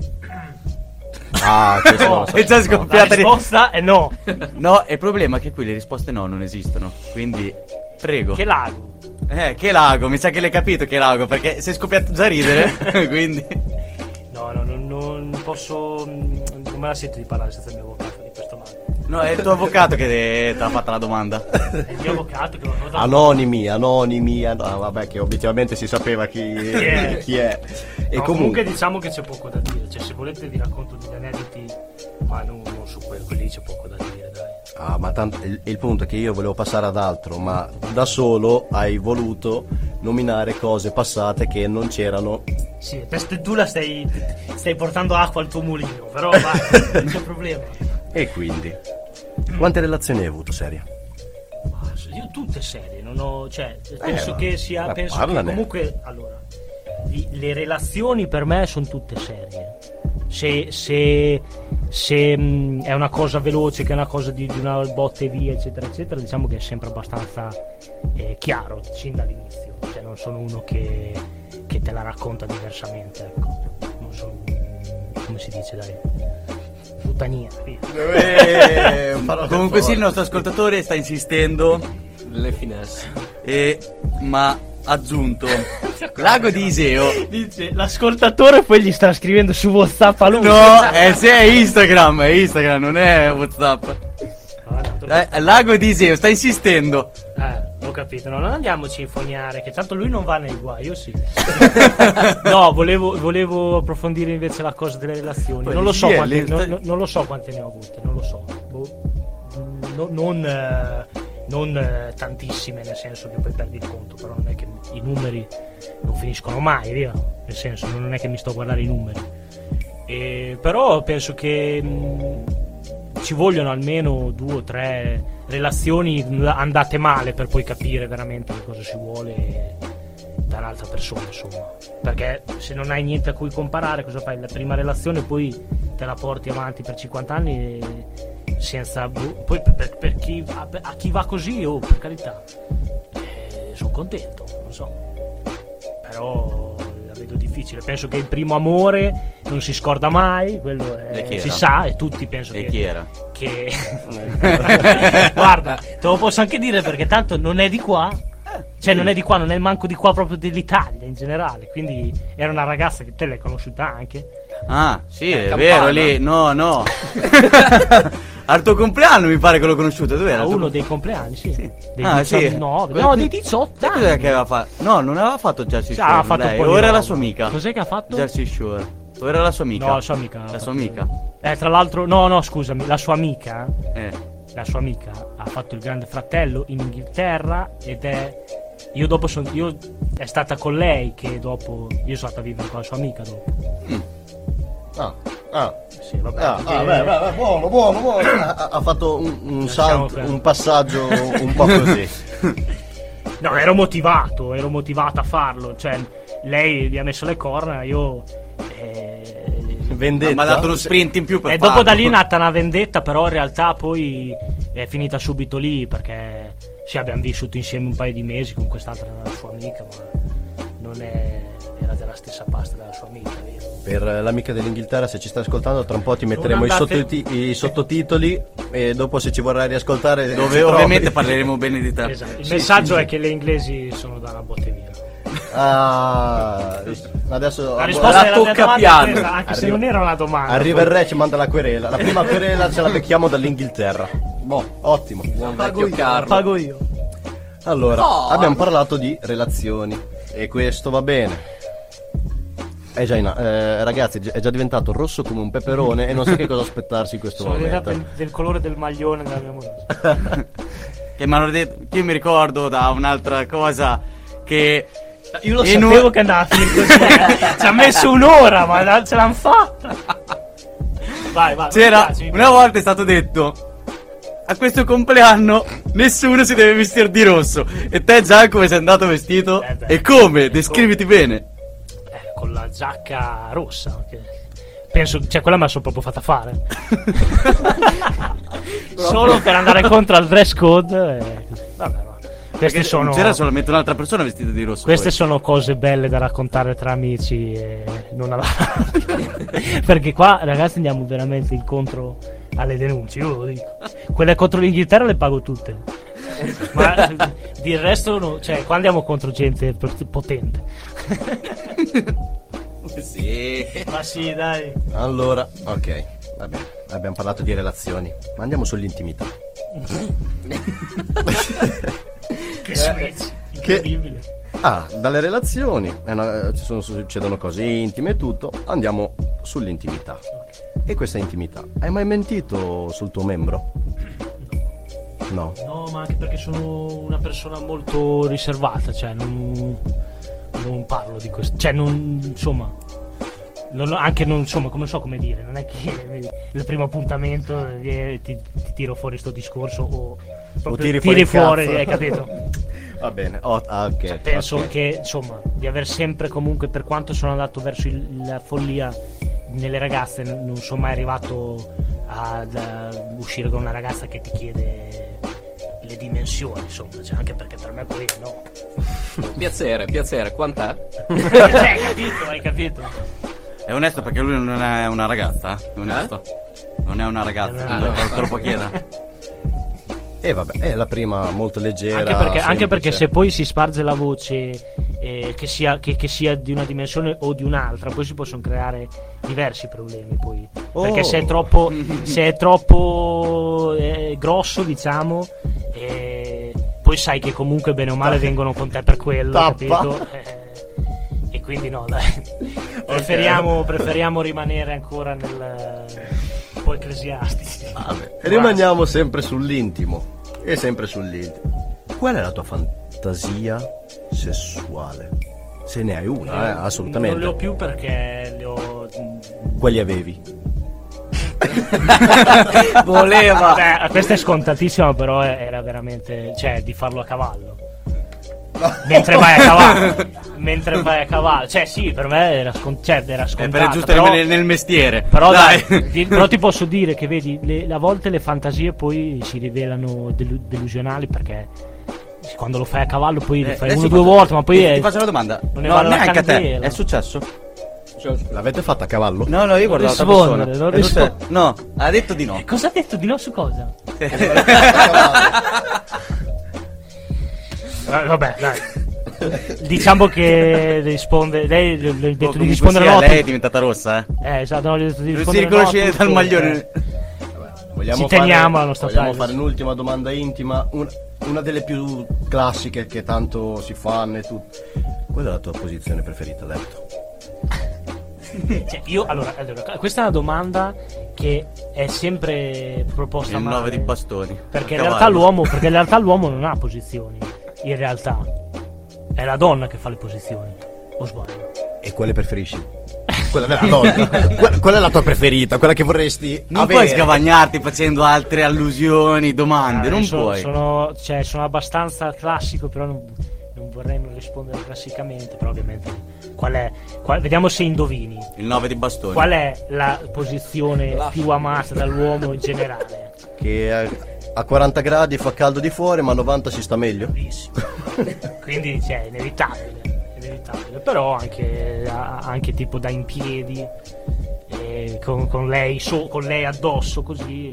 Ah, lo so. È già La scoppiata di- risposta è no. No, il problema è che qui le risposte no non esistono. Quindi, prego. Che lago? Eh, che lago, mi sa che l'hai capito che lago, perché sei scoppiato già a ridere. quindi. No, no, non, non posso. mm, Non me la sento di parlare senza il mio avvocato di questo male. No, è il tuo avvocato che ti ha fatto la domanda. È il mio avvocato che nota. Anonimi, anonimi, an- ah, vabbè che obiettivamente si sapeva chi, è? chi è. E No, comunque comunque, diciamo che c'è poco da dire. Cioè, se volete vi racconto degli aneddoti, ma non, non su quello, quelli c'è poco da dire, dai. ah, ma tant- il, il punto è che io volevo passare ad altro, ma da solo hai voluto nominare cose passate che non c'erano. Sì, tu la stai, stai portando acqua al tuo mulino, però vai, non c'è problema. E quindi, quante relazioni hai avuto, serie? Ma Io tutte serie, non ho. Cioè, penso ma- che sia. Penso che comunque. Allora. le relazioni per me sono tutte serie. Se, se, se mh, è una cosa veloce, che è una cosa di, di una botte via, eccetera, eccetera, diciamo che è sempre abbastanza eh, chiaro sin dall'inizio. Cioè, non sono uno che, che te la racconta diversamente, ecco. Non sono. mm, come si dice, dai. Via. Eh, Comunque sì, il nostro ascoltatore sta insistendo, Le finesse. e, ma ha aggiunto Lago di Iseo. Dice, l'ascoltatore poi gli sta scrivendo su WhatsApp a lui. No, eh, sì, è Instagram, è Instagram, non è Whatsapp. Ah, Eh, Lago di Iseo, sta insistendo. Eh, ho capito, no, non andiamoci a infognare, che tanto lui non va nei guai, io sì. no, volevo, volevo approfondire invece la cosa delle relazioni. Non lo, so quante, non, non- lo so quante ne ho avute, non lo so. Boh, mm, no- non eh, non, eh, tantissime, nel senso che poi perdi il conto, però non è che i numeri non finiscono mai, via. Nel senso, non è che mi sto a guardare i numeri. E, però penso che mh, ci vogliono almeno due o tre relazioni andate male per poi capire veramente che cosa si vuole da un'altra persona, insomma. Perché se non hai niente a cui comparare, cosa fai? La prima relazione poi te la porti avanti per 50 anni senza... Poi per, per- per chi, a, a chi va così, oh, per carità, sono contento, non so. Però la vedo difficile. Penso che il primo amore non si scorda mai, quello è- si sa e tutti penso E che... chi era? che... Guarda, te lo posso anche dire perché tanto non è di qua. Cioè non è di qua, non è manco di qua proprio dell'Italia in generale. Quindi era una ragazza che te l'hai conosciuta anche. Ah, sì, è Campana. vero lì. No, no. Al tuo compleanno mi pare che l'ho conosciuto. Dov'era? A il tuo uno dei compleanni, sì. Dei Ah, sì. 19, Quello no, dei 18 Sai anni. cos'è che aveva fatto? No, non aveva fatto Jersey Sì, Shore. aveva fatto lei, o era la sua amica? Cos'è che ha fatto? Jersey Shore. O era la sua amica? No, la sua amica. La sua amica. Eh, tra l'altro, no, no, scusami, la sua amica, Eh. la sua amica ha fatto il Grande Fratello in Inghilterra ed è io dopo sono io è stata con lei che dopo io sono andata a vivere con la sua amica dopo. Ah, ah. Sì, vabbè. Ah, perché- ah, beh, beh, beh, buono, buono, buono. Ha, ha fatto un, un salto, un passaggio un po' così. No, ero motivato, ero motivato a farlo, cioè lei mi ha messo le corna, io eh, Vendetta. Mi ha dato uno sprint in più per E dopo farlo. da lì è nata una vendetta, però in realtà poi è finita subito lì perché sì, abbiamo vissuto insieme un paio di mesi con quest'altra sua amica, ma non è, era della stessa pasta della sua amica. Per l'amica dell'Inghilterra, se ci sta ascoltando, tra un po' ti metteremo i, sottoti- i sottotitoli e dopo se ci vorrai riascoltare... Dove ovviamente parleremo bene di te. Esatto. Il messaggio è che le inglesi sono da una botte via. Ah, adesso La risposta la tocca piano. questa, anche se Arriva- non era una domanda. arriva il re e ci manda la querela. La prima querela ce la becchiamo dall'Inghilterra. Boh, ottimo. Buon vecchio Carlo. Pago io. Allora, Oh. abbiamo parlato di relazioni e questo va bene. È già in- eh, ragazzi, è già diventato rosso come un peperone e non so che cosa aspettarsi in questo sono momento. diventato del colore del maglione della mia moglie. Che mi hanno detto. Io mi ricordo da un'altra cosa. Che. Io lo sapevo un- che andava a finire così. Ci ha messo un'ora, ma ce l'hanno fatta. Vai, vai. C'era. piace, Una volta è stato detto. A questo compleanno nessuno si deve vestire di rosso. E te già come sei andato vestito? Eh e come? Descriviti bene. Eh, con la giacca rossa. che Penso, cioè, quella me la sono proprio fatta fare. Solo per andare contro al dress code. e- Vabbè, va. Queste Perché sono, C'era solamente un'altra persona vestita di rosso. queste poi. sono cose belle da raccontare tra amici e non alla Perché qua, ragazzi, andiamo veramente incontro alle denunce. Io lo dico. Quelle contro l'Inghilterra le pago tutte. Ma eh, il resto, no, cioè, qua andiamo contro gente pot- potente. Sì. Ma sì, dai. Allora, ok, va bene. Abbiamo parlato di relazioni, ma andiamo sull'intimità. Che switch. Incredibile. Ah, dalle relazioni, una- ci sono- succedono cose intime e tutto, andiamo sull'intimità. E questa intimità, hai mai mentito sul tuo membro? No. No, ma anche perché sono una persona molto riservata, cioè non, non parlo di questo, cioè non, insomma, non- anche non, insomma, come so come dire, non è che il primo appuntamento eh, ti, ti tiro fuori sto discorso o, proprio tiri tiri fuori fuori, hai capito? Va bene, oh, ah, ok. Cioè, penso ok. che, insomma, di aver sempre comunque, per quanto sono andato verso il- la follia nelle ragazze, non sono mai arrivato ad eh, uscire con una ragazza che ti chiede le dimensioni, insomma, cioè, anche perché per me poi no. Piacere, piacere. Quant'è? Cioè, hai capito, hai capito? È onesto perché lui non è una ragazza. eh? È onesto. Non è una ragazza. Ah, non no. te lo può chiedere. E vabbè, è la prima molto leggera. Anche perché, anche perché se poi si sparge la voce eh, che, sia, che- che sia di una dimensione o di un'altra, poi si possono creare diversi problemi. Poi. Oh. Perché se è troppo, se è troppo eh, grosso, diciamo, eh, poi sai che comunque bene o male vengono con te per quello, Tappa. capito? Eh, e quindi no, dai. Preferiamo, preferiamo rimanere ancora nel un po' ecclesiastici. Vabbè, rimaniamo sempre sull'intimo. E sempre sull'intimo. Qual è la tua fantasia sessuale? Se ne hai una, eh, assolutamente. Non le ho più perché le ho. Quelli avevi. Voleva. Vabbè, questa è scontatissima, però era veramente. cioè, di farlo a cavallo. Mentre vai a cavallo. Mentre vai a cavallo. Cioè, sì, per me era, scon- cioè, era È scontato. per giusto però, nel, nel mestiere. però, dai. dai, ti, però ti posso dire che, vedi, le- a volte le fantasie poi si rivelano delu- delusionali perché quando lo fai a cavallo poi lo Eh, fai adesso uno o due volte, ma poi ti, è... ti faccio una domanda. non ne no, vale neanche a te. È successo? L'avete fatta a cavallo? No, no, io guardo l'altra persona. non È successo- rispo- No, ha detto di no. Cosa ha detto di no su cosa? Eh, vabbè, dai. diciamo che risponde. Lei le- detto di Comunque rispondere no. lei è diventata rossa, eh. Eh, esatto, no, gli ho detto di Non si rispondere no a riconosce tutto, dal maglione. eh. Vogliamo Ci teniamo alla nostra Vogliamo privacy. fare un'ultima domanda intima, un- una delle più classiche che tanto si fanno e tutto. Qual è la tua posizione preferita a letto? Cioè, io, allora, allora, questa è una domanda che è sempre proposta Il male, 9 di bastoni. Perché in, perché in realtà l'uomo non ha posizioni. In realtà è la donna che fa le posizioni. O sbaglio? E quale preferisci? Quella della donna. qual, qual è la tua preferita? Quella che vorresti Non avere? puoi scavagnarti facendo altre allusioni, domande, Ah, non sono, puoi. Sono, cioè, sono abbastanza classico, però non, non vorrei non rispondere classicamente. Però ovviamente. Qual è? qual- vediamo se indovini. Il 9 di bastoni. Qual è la posizione più amata dall'uomo in generale? Che a, a 40 gradi fa caldo di fuori, ma a 90 si sta meglio. Quindi cioè, è inevitabile, è inevitabile. Però anche, anche tipo da in piedi, eh, con, con lei so- con lei addosso così,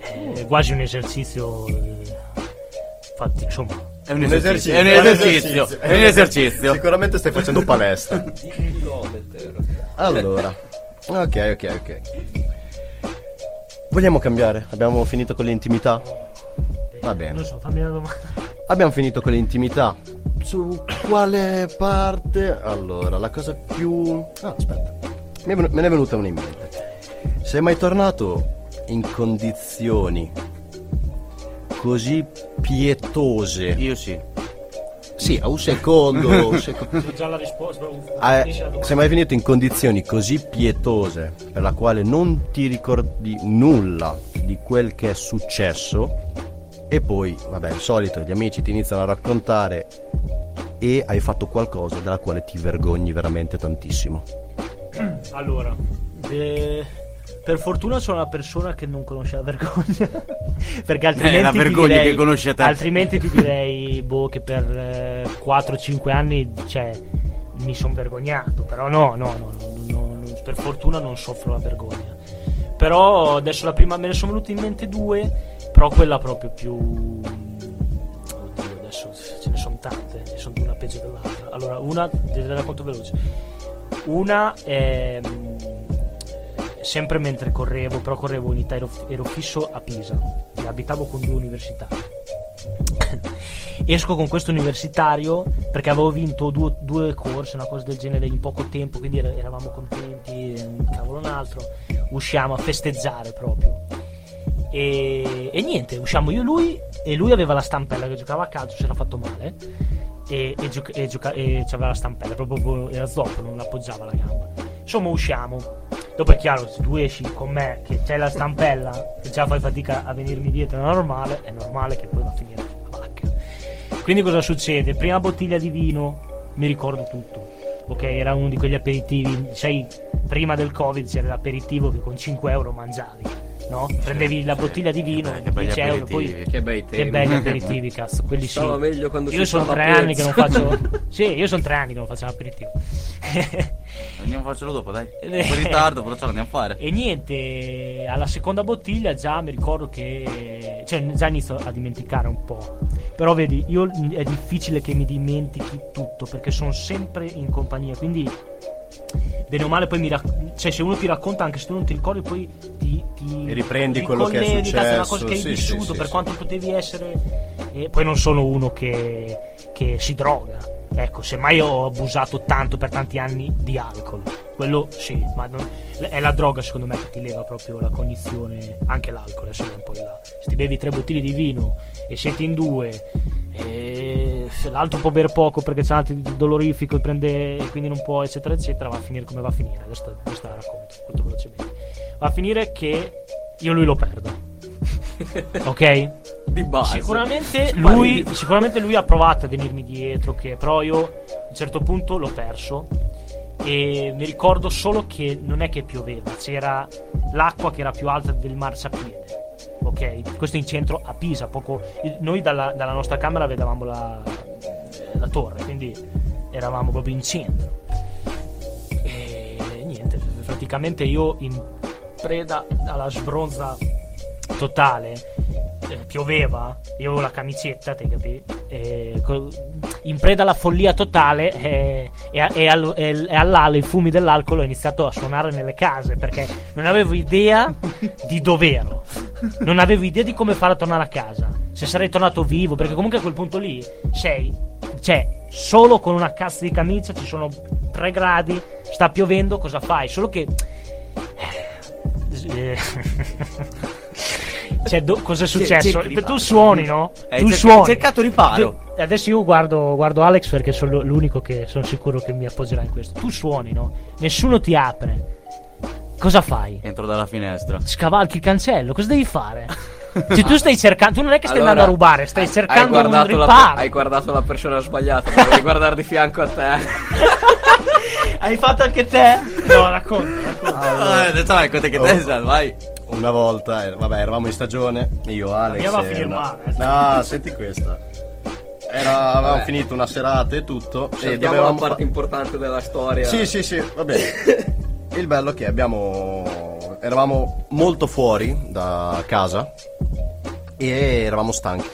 eh, è quasi un esercizio. eh, Infatti, insomma, È un esercizio. È un esercizio. È un esercizio. Sicuramente stai facendo palestra. Allora, ok, ok, ok. Vogliamo cambiare? Abbiamo finito con l'intimità? Va bene. non so, fammi una domanda. Abbiamo finito con l'intimità. Su quale parte? Allora, la cosa più... Ah, aspetta. Me ne me ne è venuta una in mente. Sei mai tornato in condizioni così pietose? Io sì. Sì, a un secondo. un secondo. Ho già la risposta. Ah, eh, sei mai finito in condizioni così pietose per la quale non ti ricordi nulla di quel che è successo e poi, vabbè, il solito, gli amici ti iniziano a raccontare e hai fatto qualcosa della quale ti vergogni veramente tantissimo. Allora, eh, per fortuna sono una persona che non conosce la vergogna. Perché altrimenti. Eh, la ti vergogna direi- che conosce te. Altrimenti ti direi, boh, che per eh, 4-5 anni, cioè, mi sono vergognato. Però no, no, no, no, no, no, per fortuna non soffro la vergogna. Però adesso la prima me ne sono venute in mente due, però quella proprio più. Oddio, adesso ce ne sono tante, ne sono una peggio dell'altra. Allora, una, te la racconto veloce. Una è mm, sempre mentre correvo, però correvo in Italia, ero, fisso a Pisa e abitavo con due universitari. Esco con questo universitario perché avevo vinto due, due corse, una cosa del genere in poco tempo, quindi era- eravamo contenti, un cavolo un altro. Usciamo a festeggiare proprio. E, e niente, usciamo io e lui e lui aveva la stampella che giocava a calcio, si era fatto male e, e, gioca- e, gioca- e c'aveva la stampella, proprio era zoppo, non appoggiava la gamba. Insomma usciamo. Dopo è chiaro, se tu esci con me che c'è la stampella e già fai fatica a venirmi dietro, è normale, è normale che poi va a finire la vacca. Quindi cosa succede? Prima bottiglia di vino, mi ricordo tutto. Ok, era uno di quegli aperitivi, sai, prima del Covid c'era l'aperitivo che con 5 euro mangiavi, no? Prendevi la bottiglia di vino, Che belli 10 euro, poi Che bei che tempi. belli aperitivi, cazzo, quelli sì. Stava meglio quando Io sono tre anni che non faccio. sì, io sono tre anni che non faccio l'aperitivo. Andiamo a farcelo dopo, dai. Un po' in ritardo, però ce l'andiamo a fare. e niente, alla seconda bottiglia già mi ricordo che. Cioè, già inizio a dimenticare un po'. Però vedi, io è difficile che mi dimentichi tutto perché sono sempre in compagnia. Quindi, bene o male, poi mi rac- Cioè, se uno ti racconta, anche se tu non ti ricordi, poi ti. ti E riprendi quello che è cazzo, è una cosa successo, che hai sì, vissuto sì, per sì. quanto potevi essere. E poi non sono uno che, che si droga. Ecco, semmai ho abusato tanto per tanti anni di alcol. Quello sì, ma non- è la droga secondo me che ti leva proprio la cognizione, anche l'alcol, adesso è un po' in là. Se ti bevi tre bottiglie di vino e siete in due, e se l'altro può bere poco perché c'è un dolorifico e prende e quindi non può, eccetera, eccetera, va a finire come va a finire. Adesso te la racconto molto velocemente. Va a finire che io lui lo perdo. ok? Di base. Sicuramente lui, sicuramente lui ha provato a venirmi dietro, che però io a un certo punto l'ho perso. E mi ricordo solo che non è che pioveva, c'era l'acqua che era più alta del marciapiede. Ok? Questo in centro a Pisa, poco... Noi dalla, dalla nostra camera vedevamo la, la torre, quindi eravamo proprio in centro. E niente, praticamente io in preda alla sbronza totale eh, pioveva, io avevo la camicetta, te capi? E co- in preda alla follia totale eh, e, e al- e- e all'alo, i fumi dell'alcol ho iniziato a suonare nelle case perché non avevo idea di dove ero. Non avevo idea di come fare a tornare a casa. Se sarei tornato vivo, perché comunque a quel punto lì sei, cioè, solo con una cazzo di camicia, ci sono 3 gradi, sta piovendo, cosa fai? Solo che eh, cioè, do- cosa è successo? cerchi riparo. tu suoni, no? Hai tu cerca- suoni. cercato riparo. Tu- Adesso io guardo, guardo Alex perché sono l'unico che sono sicuro che mi appoggerà in questo. Tu suoni, no? Nessuno ti apre. Cosa fai? Entro dalla finestra. Scavalchi il cancello, cosa devi fare? Se tu stai cercando, tu non è che stai Allora, andando a rubare, stai hai- cercando hai un guardato la, riparo. hai guardato la persona sbagliata, devi guardare di fianco a te. Hai fatto anche te? No, racconta, racconta. Ah, detto, vai, conta che te sai, vai. Una volta, eh, vabbè, eravamo in stagione, io, Alex. va a e finire una- male, No, senti questa. Era, avevamo Vabbè. finito una serata e tutto. e Sentiamo la dovevamo parte fa- importante della storia. Sì, sì, sì, va bene. Il bello è che abbiamo. Eravamo molto fuori da casa e eravamo stanchi.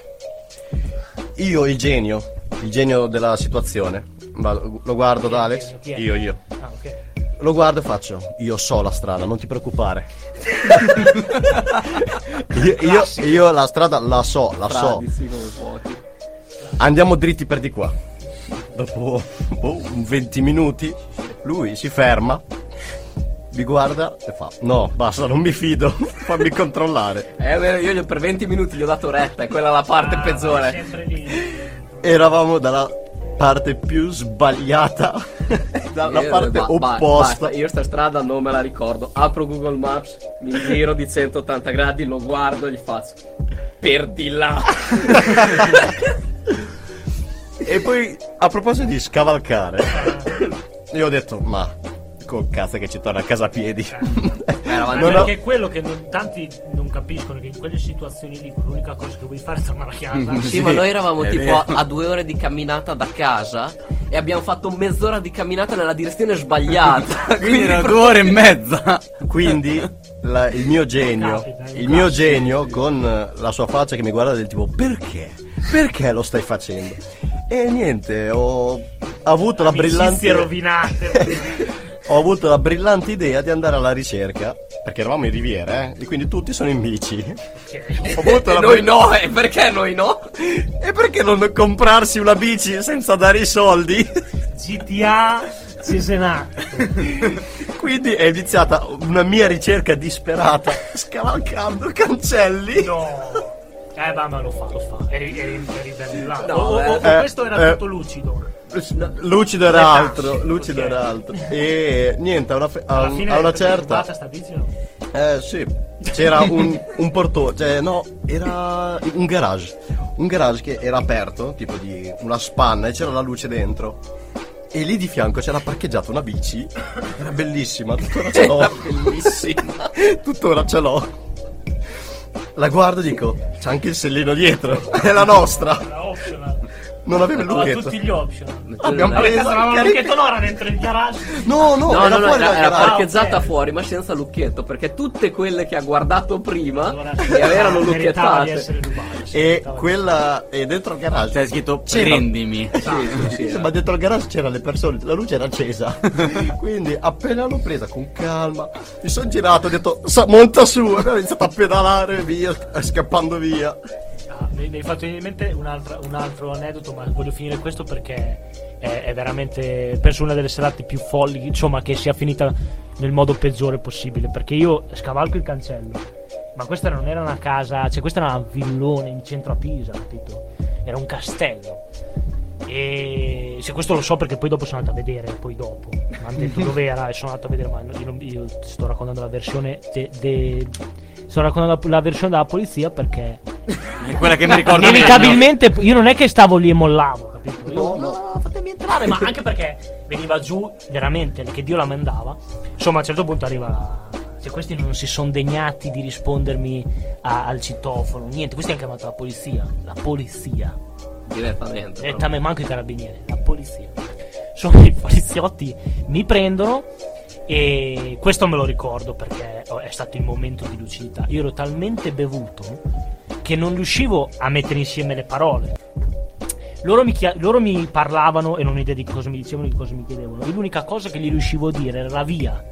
Io, il genio, il genio della situazione, lo guardo da Alex. Io, io. Ah, ok. Lo guardo e faccio, io so la strada, non ti preoccupare. io, io- io la strada la so, la so. Andiamo dritti per di qua. Dopo boh, 20 minuti, lui si ferma, mi guarda e fa: No, basta, non mi fido, fammi controllare. È vero, io gli- per 20 minuti gli ho dato retta, è quella la parte Ah, peggiore. Eravamo dalla parte più sbagliata, dalla Io- parte ba- ba- opposta. basta, io sta strada non me la ricordo. Apro Google Maps, mi giro di 180 gradi, lo guardo e gli faccio. Per di là. E poi, a proposito di scavalcare, io ho detto: Ma col cazzo che ci torna a casa a piedi. Eravamo Anche Non ho- perché è quello che non- tanti non capiscono che in quelle situazioni lì l'unica cosa che vuoi fare è tornare a casa. Sì, ma noi eravamo tipo a, a due ore di camminata da casa e abbiamo fatto mezz'ora di camminata nella direzione sbagliata. Quindi erano due ore e mezza. Quindi la- il mio genio, Capita, il mio genio con eh, la sua faccia che mi guarda del tipo perché? Perché lo stai facendo? E niente, ho avuto la Amicizie brillante rovinate. Ho avuto la brillante idea di andare alla ricerca perché eravamo in riviera, eh, e quindi tutti sono in bici. Ho avuto E la noi no, e perché noi no? E perché non comprarsi una bici senza dare i soldi? GTA Cesenate. Quindi è iniziata una mia ricerca disperata, scavalcando cancelli. No. Eh, ma, ma lo fa, lo fa. Eri, eri, eri là. No, o, o- o eh, questo era eh. tutto lucido. Lucido era altro, lucido ok. era altro. E niente, a una, fe- a, a una certa. Eh sì, c'era un, un portone, cioè no, era un garage. Un garage che era aperto, tipo di una spanna, e c'era la luce dentro. E lì di fianco c'era parcheggiata una bici. Era bellissima, tuttora ce l'ho. bellissima. tuttora ce l'ho. La guardo e dico, c'è anche il sellino dietro, è la nostra. Era optional. Non aveva il Aveva lucchetto. tutti gli optional. Abbiamo preso Eravamo il lucchetto no, era dentro il garage. No, no, No, era no, fuori era, era parcheggiata fuori, ma senza lucchetto, perché tutte quelle che ha guardato prima Allora, erano lucchettate. E quella e dentro il garage C'è scritto C'era- prendimi. Sì, sì, sì. ma dentro il garage c'erano le persone, la luce era accesa. Quindi appena l'ho presa con calma, mi sono girato, ho detto "Sa- monta su, e ho iniziato a pedalare via, scappando via. Mi, hai fatto in mente un'altra- un altro aneddoto, ma voglio finire questo perché è, è veramente, penso, una delle serate più folli, insomma, che sia finita nel modo peggiore possibile. Perché io scavalco il cancello, ma questa non era una casa, cioè questa era una villone in centro a Pisa, capito? Era un castello. E se questo lo so perché poi dopo sono andato a vedere, poi dopo mi hanno detto dove era e sono andato a vedere, ma io, io sto raccontando la versione de- de- sto raccontando la, la versione della polizia perché È quella che mi ricordo meglio. inevitabilmente io non è che stavo lì e mollavo, capito? Io, no, fatemi entrare, ma anche perché veniva giù veramente che Dio la mandava. Insomma, a un certo punto arriva Cioè, questi non si sono degnati di rispondermi a- al citofono, niente. Questi hanno chiamato la polizia. La polizia. Direttamente. Direttamente, manco i carabinieri, la polizia. Sono i poliziotti, mi prendono e questo me lo ricordo perché è stato il momento di lucidità. Io ero talmente bevuto che non riuscivo a mettere insieme le parole. Loro mi, chia- loro mi parlavano e non ho idea di cosa mi dicevano, di cosa mi chiedevano. Io l'unica cosa che gli riuscivo a dire era la via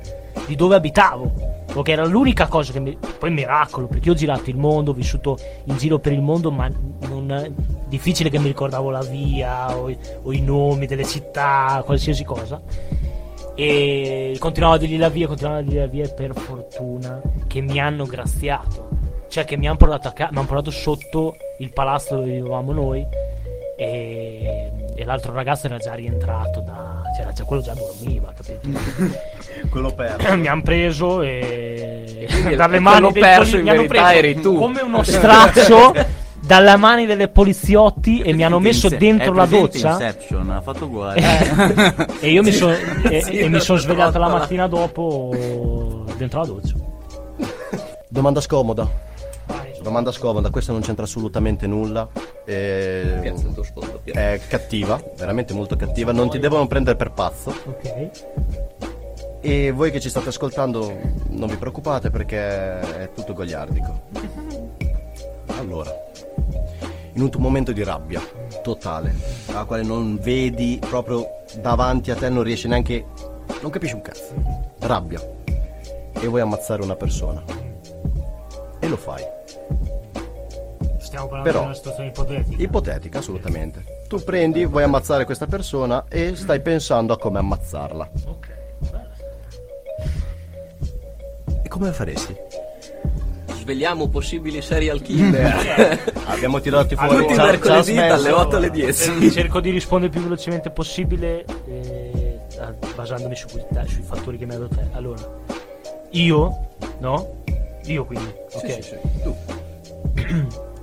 di dove abitavo. Ok, era l'unica cosa che mi. Poi miracolo, perché ho girato il mondo, ho vissuto in giro per il mondo, ma non. Difficile che mi ricordavo la via o o i nomi delle città, qualsiasi cosa. E continuavo a dirgli la via, continuavo a dirgli la via e per fortuna che mi hanno graziato. Cioè che mi hanno portato, a ca- mi hanno portato sotto il palazzo dove vivevamo noi e, e l'altro ragazzo era già rientrato da... Cioè già, quello già dormiva, capito? Quello per. mi hanno preso e quindi dalle quello mani dei perso in mi hanno verità preso eri tu. come uno straccio dalle mani delle poliziotti e mi hanno messo Inse- dentro è la doccia Inception, ha fatto uguale. Eh, e io mi sono e, Sì, e mi son svegliato la mattina dopo dentro la doccia Domanda scomoda. Domanda scomoda, questa non c'entra assolutamente nulla. E... Piazza il tuo sfondo, piazza. È cattiva, veramente molto cattiva. Non ti devono prendere per pazzo. ok E voi che ci state ascoltando, non vi preoccupate perché è tutto goliardico. Allora, in un tuo momento di rabbia totale, la quale non vedi proprio davanti a te, non riesci neanche. non capisci un cazzo. Rabbia. E vuoi ammazzare una persona. E lo fai. stiamo parlando Però- di una situazione ipotetica Ipotetica, assolutamente. Tu prendi, vuoi ammazzare questa persona e stai pensando a come ammazzarla. ok E come faresti? Svegliamo possibili serial killer. Abbiamo tirato fuori Tutti i Charles mercoledì Manson. dalle 8 alle 10. cerco di rispondere il più velocemente possibile eh, basandomi su sui fattori che mi hai dato te allora io no io quindi ok Sì, sì, sì. Tu.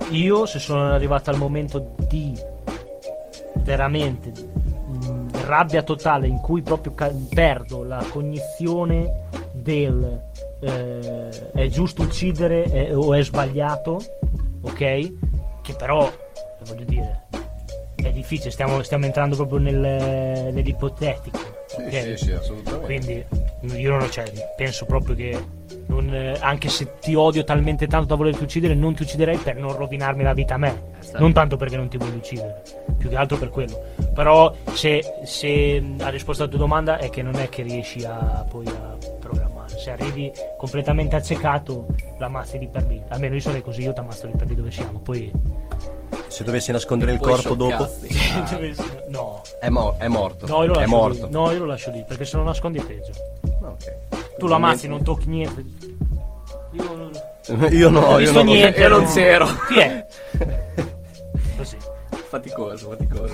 io se sono arrivato al momento di veramente mh, rabbia totale in cui proprio ca- perdo la cognizione del eh, è giusto uccidere eh, o è sbagliato ok che però voglio dire è difficile stiamo, stiamo entrando proprio nel- nell'ipotetico ok? assolutamente. Quindi io non cioè, penso proprio che non, eh, anche se ti odio talmente tanto da volerti uccidere, non ti ucciderei per non rovinarmi la vita a me. Esatto. Non tanto perché non ti voglio uccidere, più che altro per quello. Però se, se la risposta alla tua domanda è che non è che riesci a poi a. Se arrivi completamente accecato, l'ammazzi lì per lì. Almeno io sarei così, io ti ammazzo lì per lì dove siamo. Poi. Se dovessi nascondere il corpo dopo, scioccarsi. no. è, mo- è morto. No, io lo è lascio morto. lì. No, io lo lascio lì, perché se lo nascondi è peggio. Ok. Tu lo ammazzi, non tocchi niente. Io non Io no, io non niente. io non no. c'ero. Chi è? Così. Faticoso, faticoso.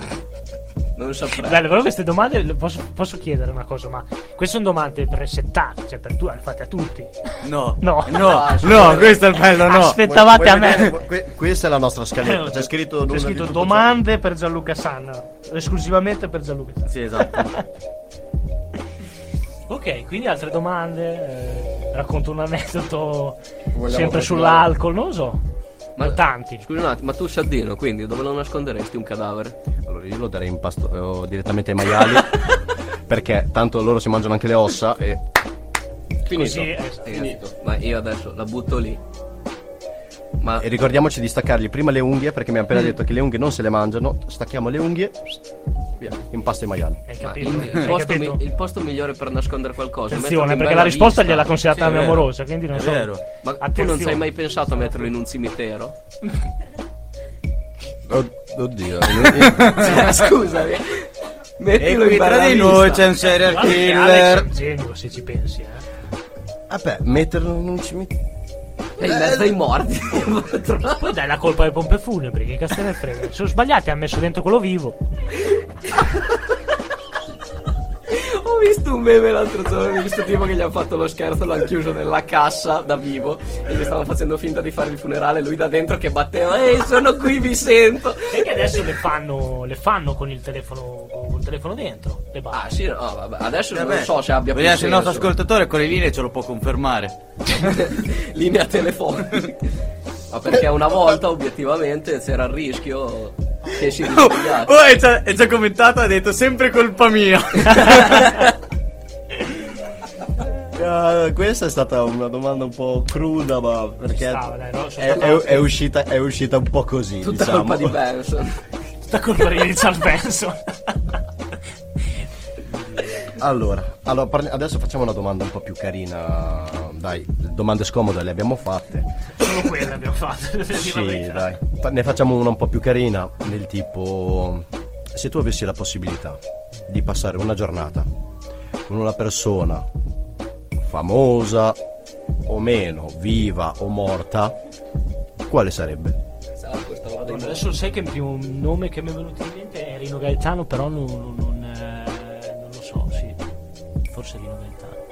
Non saprei. Bello, però queste domande posso, posso chiedere una cosa, ma queste sono domande presettate, cioè per tu le fate a tutti. No, No. no, no, questo è il bello, no. Aspettavate Vuoi- a vuoi me. vedere? Que- questa è la nostra scaletta. C'è scritto, C'è scritto tutto domande per Gianluca Sanna, esclusivamente per Gianluca Sanna. Sì, esatto. Ok, quindi altre domande, eh, racconto un aneddoto Vogliamo sempre continuare? sull'alcol, non lo so. Ma- tanti. Scusa un attimo, ma tu Saddino, quindi dove lo nasconderesti un cadavere? Allora io lo darei in pasto eh, direttamente ai maiali. perché tanto loro si mangiano anche le ossa e. Finito. Così, esatto. Finito. Ma io adesso la butto lì. Ma E ricordiamoci di staccargli prima le unghie perché mi ha appena detto che le unghie non se le mangiano. Stacchiamo le unghie. Via, impasto ai maiali. Hai ma il, il posto capito? mi- il posto migliore per nascondere qualcosa è Attenzione, perché la risposta vista. gliel'ha consigliata Sì, mia amorosa, quindi non È so. vero. Ma tu non Attenzione. sei mai pensato a metterlo in un cimitero? Oddio. Scusami. E Mettilo in tra di noi c'è un serial Alex killer. un genio, se ci pensi, eh. Vabbè, metterlo in un cimitero. È in mezzo ai morti. Poi dai la colpa alle pompe funebri, che cazzo ne frega. Sono sbagliati, ha messo dentro quello vivo. Ho visto un meme l'altro giorno di questo tipo che gli ha fatto lo scherzo, l'hanno chiuso nella cassa da vivo e gli stavano facendo finta di fare il funerale, lui da dentro che batteva, ehi sono qui, vi sento. E che adesso le fanno, le fanno con il telefono, con col telefono dentro. Le. Ah, sì, no, vabbè. Adesso Vabbè, non so se abbia più Vediamo se il nostro senso. ascoltatore con le linee ce lo può confermare. Linea telefonica. Ma perché una volta, obiettivamente, c'era il rischio risvegliasse. Oh, è già, è già commentato, ha detto sempre colpa mia. Eh, questa è stata una domanda un po' cruda, ma perché stava, dai, no? È, è- è uscita, è uscita un po' così. Tutta diciamo. colpa di Benson. Tutta colpa di Richard Benson. Allora, allora, parli- adesso facciamo una domanda un po' più carina. Dai, domande scomode le abbiamo fatte. Solo quelle abbiamo la Sì, dai. Fa- Ne facciamo una un po' più carina, del tipo se tu avessi la possibilità di passare una giornata con una persona famosa o meno, viva o morta, quale sarebbe? Adesso sai che il primo nome che mi è venuto in mente è Rino Gaetano, però non, non- non, Forse Rino Gaetano.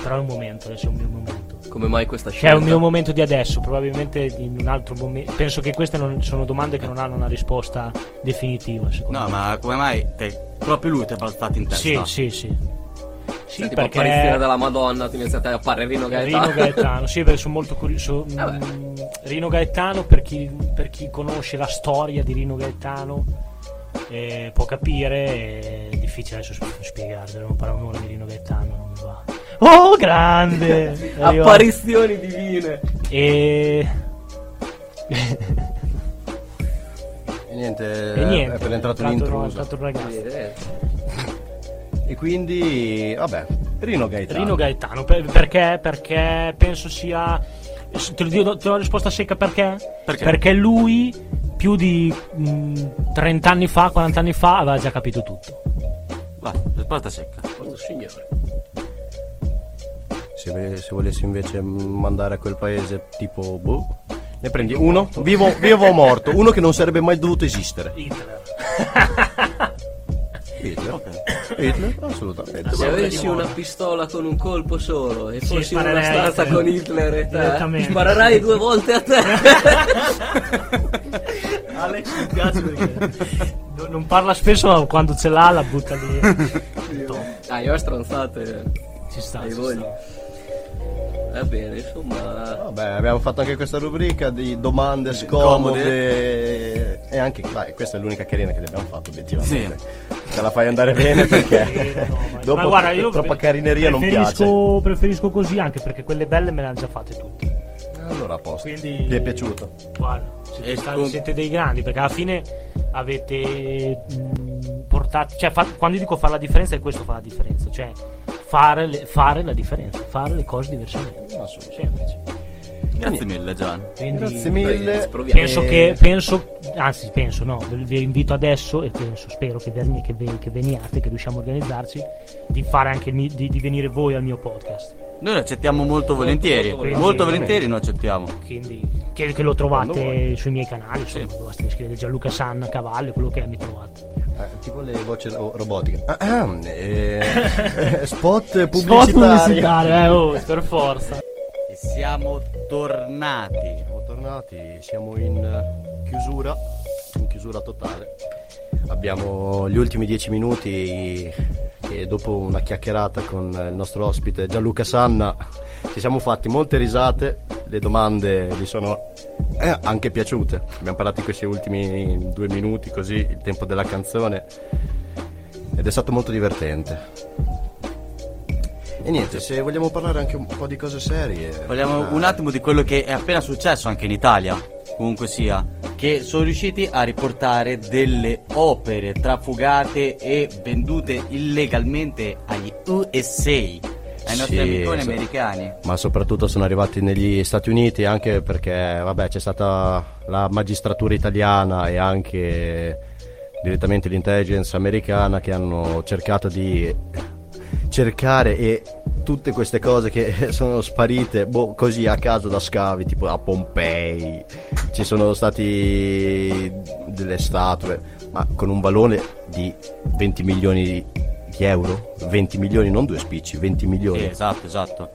Però è un momento, adesso è un mio momento. Come mai questa Che è scelta? un mio momento di adesso, probabilmente in un altro momento. Penso che queste non- sono domande che non hanno una risposta definitiva, secondo No, me. ma come mai te- proprio lui ti è balzato in testa? Sì, sì, sì. Sì, Cioè, tipo perché apparizione della Madonna, ti iniziate a fare Rino Gaetano. Rino Gaetano, sì, perché sono molto curioso. Vabbè. Mm, Rino Gaetano, per chi, per chi conosce la storia di Rino Gaetano, eh, può capire. È difficile adesso sp- spiegarlo. Non parlo un'ora di Rino Gaetano, non mi va. Oh, grande! Apparizioni divine. E. E niente, e niente. è per entrato il ragazzo. Eh, E quindi, vabbè, Rino Gaetano. Rino Gaetano, per- perché? Perché penso sia. Te lo dico, te ho la risposta secca perché? Perché? lui più di mh, 30 anni fa, 40 anni fa, aveva già capito tutto. Va, risposta secca. Questo signore. Se, se volessi invece mandare a quel paese tipo, boh, ne prendi uno, vivo, vivo o morto, uno che non sarebbe mai dovuto esistere. Hitler. Hitler. Hitler, assolutamente. Se avessi una pistola con un colpo solo e Sì, fossi in una stanza te. con Hitler e te, Direttamente. sparerai due volte a te. Alex mi piace perché no- non parla spesso, ma quando ce l'ha la butta lì. ah, io ho stronzate. Ci sta. Ci voglia. sta. Va bene, insomma. Vabbè, abbiamo fatto anche questa rubrica di domande scomode. E anche, vai, questa è l'unica carina che abbiamo fatto, obiettivamente. Te la fai andare bene perché No, ma- dopo ma guarda, io troppa carineria non piace. preferisco, così anche perché quelle belle me le hanno già fatte tutte. Allora a posto. Quindi- Ti è piaciuto? Guarda, siete, E stati- com- siete dei grandi perché alla fine avete mh, portato. Cioè, fa- quando dico fare la differenza, è questo fa la differenza. Cioè, fare, le- fare la differenza, fare le cose diversamente. Semplice. Grazie mille, Gian. Quindi Grazie mille. Proviamo. penso che, penso, anzi, penso no, vi invito adesso e penso, spero che, verni- che, ve- che veniate, che riusciamo a organizzarci, di fare anche mi- di, di venire voi al mio podcast. Noi lo accettiamo molto volentieri. molto Molto, volentieri. lo accettiamo. Quindi che, che lo trovate sui miei canali, insomma, basta scrivere Gianluca Sanna Cavallo, quello che è mi trovate. Eh, tipo le voci ro- robotiche. Ah, ah, eh, spot Spot pubblicitari. pubblicitario, eh, oh, per forza. E siamo tornati. Siamo tornati, siamo in eh, chiusura, in chiusura totale. Abbiamo gli ultimi dieci minuti e dopo una chiacchierata con il nostro ospite Gianluca Sanna ci siamo fatti molte risate, le domande gli sono eh, anche piaciute. Abbiamo parlato in questi ultimi due minuti così, il tempo della canzone ed è stato molto divertente. E niente, se vogliamo parlare anche un po' di cose serie. Parliamo ah, un attimo di quello che è appena successo anche in Italia, comunque sia, che sono riusciti a riportare delle opere trafugate e vendute illegalmente agli USA, ai nostri Sì, amiconi sì. americani. ma soprattutto sono arrivati negli Stati Uniti anche perché vabbè, c'è stata la magistratura italiana e anche direttamente l'intelligence americana che hanno cercato di cercare e tutte queste cose che sono sparite boh, così a caso da scavi tipo a Pompei ci sono stati delle statue ma con un valore di 20 milioni di euro 20 milioni non due spicci 20 milioni Sì, esatto, esatto.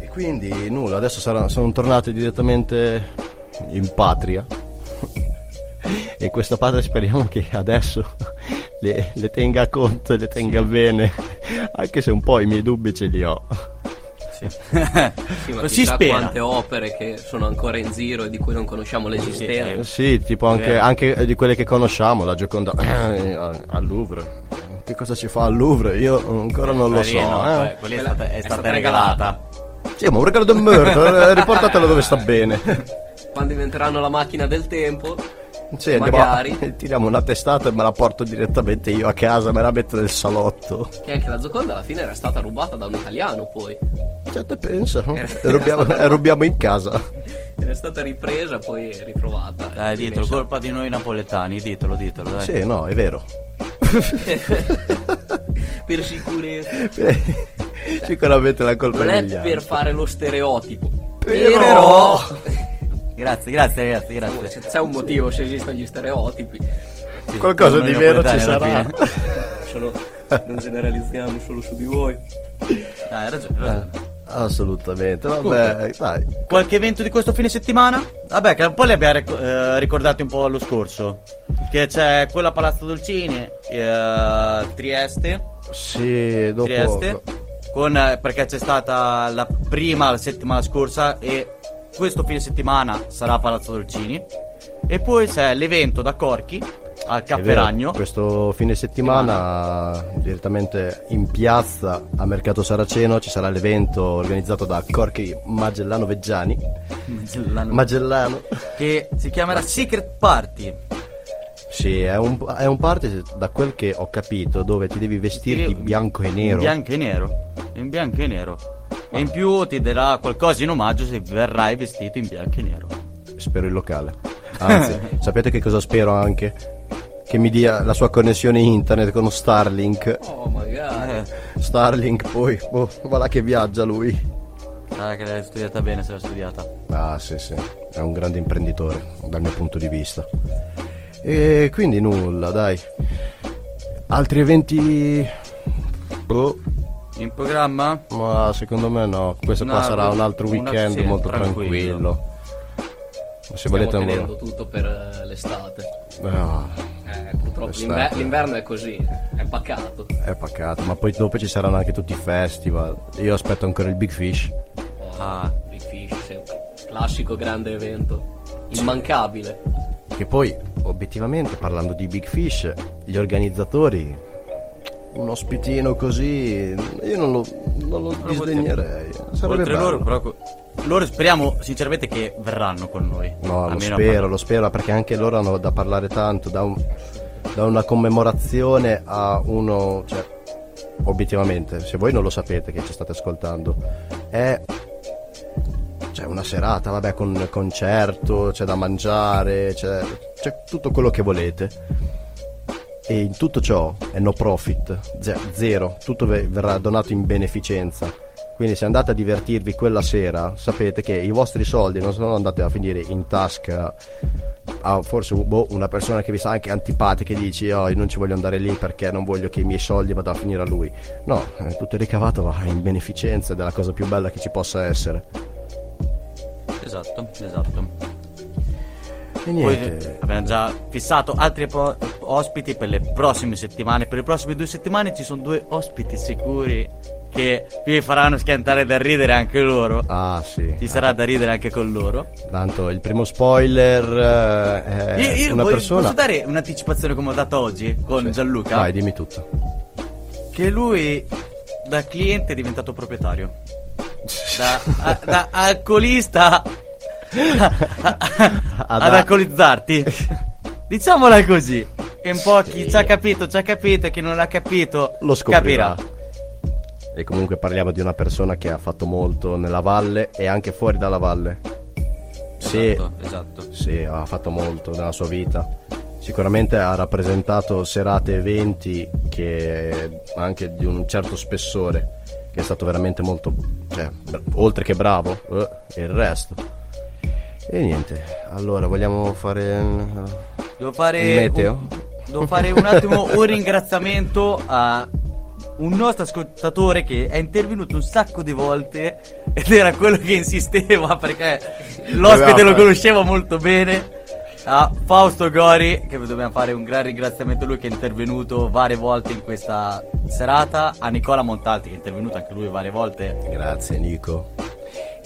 e quindi nulla, adesso sarà- sono tornati direttamente in patria. e questa patria speriamo che adesso le, le tenga a conto e le tenga bene, anche se un po' i miei dubbi ce li ho. Sì, ma Così chissà spera. quante opere che sono ancora in giro e di cui non conosciamo l'esistenza. Eh, Sì, tipo anche, Vero. anche di quelle che conosciamo, la Gioconda eh, al Louvre. Che cosa ci fa al Louvre? Io ancora non lo so. Carino, eh. poi- quella è stata, è è stata stata regalata. Sì, ma un regalo del merda, eh, riportatelo dove sta bene. Quando inventeranno la macchina del tempo, Sì, andiamo Magari. tiriamo una testata e me la porto direttamente io a casa, me la metto nel salotto. che anche la Zoconda alla fine era stata rubata da un italiano poi. Cioè, te pensa? E rubiamo, rubiamo in casa. Era stata ripresa poi ritrovata. Dai, ditelo, colpa di noi napoletani, ditelo, ditelo, dai. Sì, no, è vero. per sicurezza. Sicuramente la colpa Non è per altri. fare lo stereotipo. Però- Grazie, grazie ragazzi, grazie. Se c'è un motivo se esistono gli stereotipi. Qualcosa di vero ci sarà. Solo, non generalizziamo solo su di voi. Dai, hai ragione, hai ragione. Assolutamente, vabbè, dai. Qualche evento di questo fine settimana? Vabbè, che un po' li abbiamo ric- eh, ricordati un po' l'anno scorso. Che c'è quella a Palazzo Dolcini, eh, Trieste. Sì, dopo... Trieste. Con, eh, perché c'è stata la prima la settimana scorsa e questo fine settimana sarà a Palazzo Dolcini. E poi c'è l'evento da Corchi al vero, Capperagno. questo fine settimana direttamente in piazza a Mercato Saraceno ci sarà l'evento organizzato da Corchi Magellano Veggiani. Magellano. che si chiamerà Secret Party. Sì, è un, è un party, da quel che ho capito, dove ti devi vestire di bianco e nero. In bianco e nero. In bianco e nero. E in più ti darà qualcosa in omaggio se verrai vestito in bianco e nero. Spero il locale. Anzi, sapete che cosa spero anche? Che mi dia la sua connessione internet con Starlink. Oh, magari. Eh, Starlink poi, boh, va là che viaggia lui. ah, che l'hai studiata bene se l'hai studiata. Ah, sì, sì, è un grande imprenditore dal mio punto di vista. E quindi nulla, dai. Altri eventi... Boh, In programma? ma secondo me no. Questo qua No, sarà un altro una- weekend sì, molto tranquillo. tranquillo. Se Stiamo volete... tenendo tutto per eh, l'estate. Ah, Eh, purtroppo l'inver- l'inverno è così, è pacato. è paccato, ma poi dopo ci saranno anche tutti i festival. Io aspetto ancora il Big Fish. Oh, Ah. Big Fish, sempre. Classico grande evento. Immancabile. Che poi, obiettivamente, parlando di Big Fish, gli organizzatori, un ospitino così, io non lo, non lo disdegnerei. Sarebbe Oltre bello. loro, però, loro speriamo sinceramente che verranno con noi. No, lo spero, lo spero, perché anche loro hanno da parlare tanto, da, un- da una commemorazione a uno, cioè, obiettivamente, se voi non lo sapete che ci state ascoltando, è cioè, una serata, vabbè, con concerto, c'è da mangiare, c'è, c'è tutto quello che volete. E in tutto ciò è no profit, ze- zero, tutto ve- verrà donato in beneficenza. Quindi se andate a divertirvi quella sera, sapete che i vostri soldi non sono andati a finire in tasca a forse boh, una persona che vi sa anche antipatica e dici oh io non ci voglio andare lì perché non voglio che i miei soldi vadano a finire a lui. No, eh, tutto il ricavato va in beneficenza ed è la cosa più bella che ci possa essere. Esatto, esatto. E Poi niente. abbiamo già fissato altri po- ospiti per le prossime settimane. Per le prossime due settimane ci sono due ospiti sicuri che vi faranno schiantare da ridere anche loro. Ah sì. Ci sarà da ridere anche con loro. Tanto il primo spoiler eh, è Io, io una persona. posso dare un'anticipazione come ho dato oggi con Gianluca? Vai, dimmi tutto. Che lui da cliente è diventato proprietario. Da, a- da alcolista ad Ad- alcolizzarti. Diciamola così. E un po' chi ci ha capito, ci ha capito, e chi non l'ha capito Lo scoprirà. capirà. E comunque parliamo di una persona che ha fatto molto nella valle e anche fuori dalla valle. Sì, Esatto, esatto. sì, ha fatto molto nella sua vita. Sicuramente ha rappresentato serate e eventi che anche di un certo spessore, che è stato veramente molto, cioè, oltre che bravo, eh, e il resto. E niente, allora vogliamo fare... Devo fare meteo? un, devo fare un attimo un ringraziamento a un nostro ascoltatore che è intervenuto un sacco di volte ed era quello che insisteva perché l'ospite lo conosceva molto bene. a Fausto Gori, che dobbiamo fare un gran ringraziamento a lui che è intervenuto varie volte in questa serata, a Nicola Montalti che è intervenuto anche lui varie volte. Grazie Nico.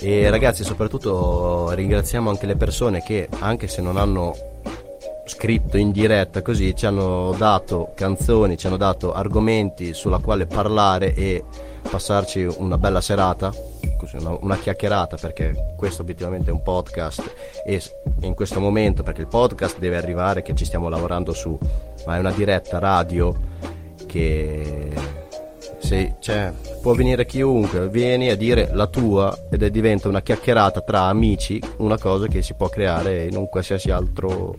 E ragazzi, soprattutto ringraziamo anche le persone che, anche se non hanno scritto in diretta così, ci hanno dato canzoni, ci hanno dato argomenti sulla quale parlare e passarci una bella serata, una, una chiacchierata, perché questo obiettivamente è un podcast e in questo momento, perché il podcast deve arrivare, che ci stiamo lavorando su, ma è una diretta radio che se, cioè, può venire chiunque, vieni a dire la tua ed è diventa una chiacchierata tra amici, una cosa che si può creare in un qualsiasi altro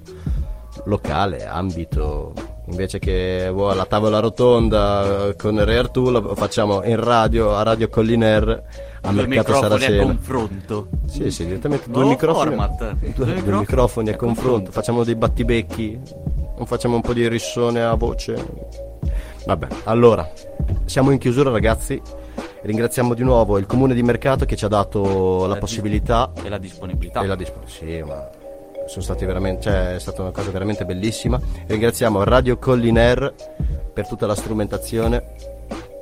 locale, ambito. Invece che boh, alla tavola rotonda con il Re Artù lo facciamo in radio, a Radio Colliner, a Due Mercato microfoni a Saraceno. confronto. Sì, sì, direttamente due microfoni. format. Due, Due due microfoni microfoni a a confronto. confronto. Facciamo dei battibecchi. Facciamo un po' di rissone a voce. Vabbè, allora, siamo in chiusura, ragazzi. Ringraziamo di nuovo il comune di Mercato che ci ha dato la La possibilità E la disponibilità. e la disponibilità. Sì, ma sono stati veramente, cioè, è stata una cosa veramente bellissima. Ringraziamo Radio Colliner per tutta la strumentazione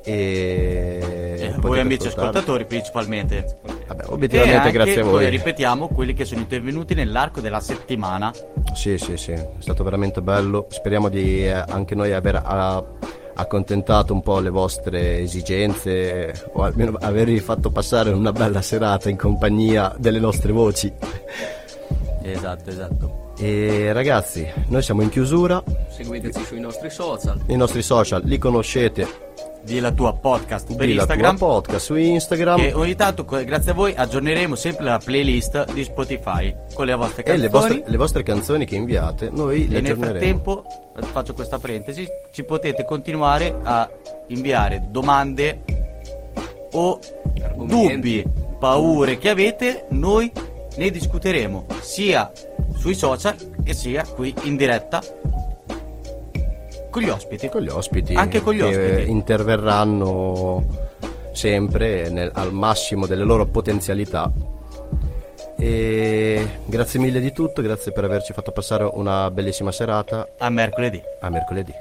e, E potete voi amici ascoltarla. ascoltatori principalmente. Vabbè, obiettivamente grazie a poi voi. ripetiamo quelli che sono intervenuti nell'arco della settimana. Sì, sì, sì, è stato veramente bello. Speriamo di eh, anche noi aver ah, accontentato un po' le vostre esigenze o almeno avervi fatto passare una bella serata in compagnia delle nostre voci. Esatto, esatto. E ragazzi, noi siamo in chiusura. Seguiteci sui nostri social. I nostri social li conoscete Di la tua podcast per di la Instagram. tua podcast su Instagram E ogni tanto, grazie a voi, aggiorneremo sempre la playlist di Spotify con le vostre e canzoni. le vostre, le vostre canzoni che inviate, noi le E nel aggiorneremo. frattempo, eh, faccio questa parentesi, ci potete continuare a inviare domande o Argomenti. dubbi, paure che avete, noi ne discuteremo sia sui social e sia qui in diretta con gli ospiti. con gli ospiti Anche con gli che ospiti. interverranno sempre nel- al massimo delle loro potenzialità. E grazie mille di tutto, grazie per averci fatto passare una bellissima serata. A mercoledì. A mercoledì.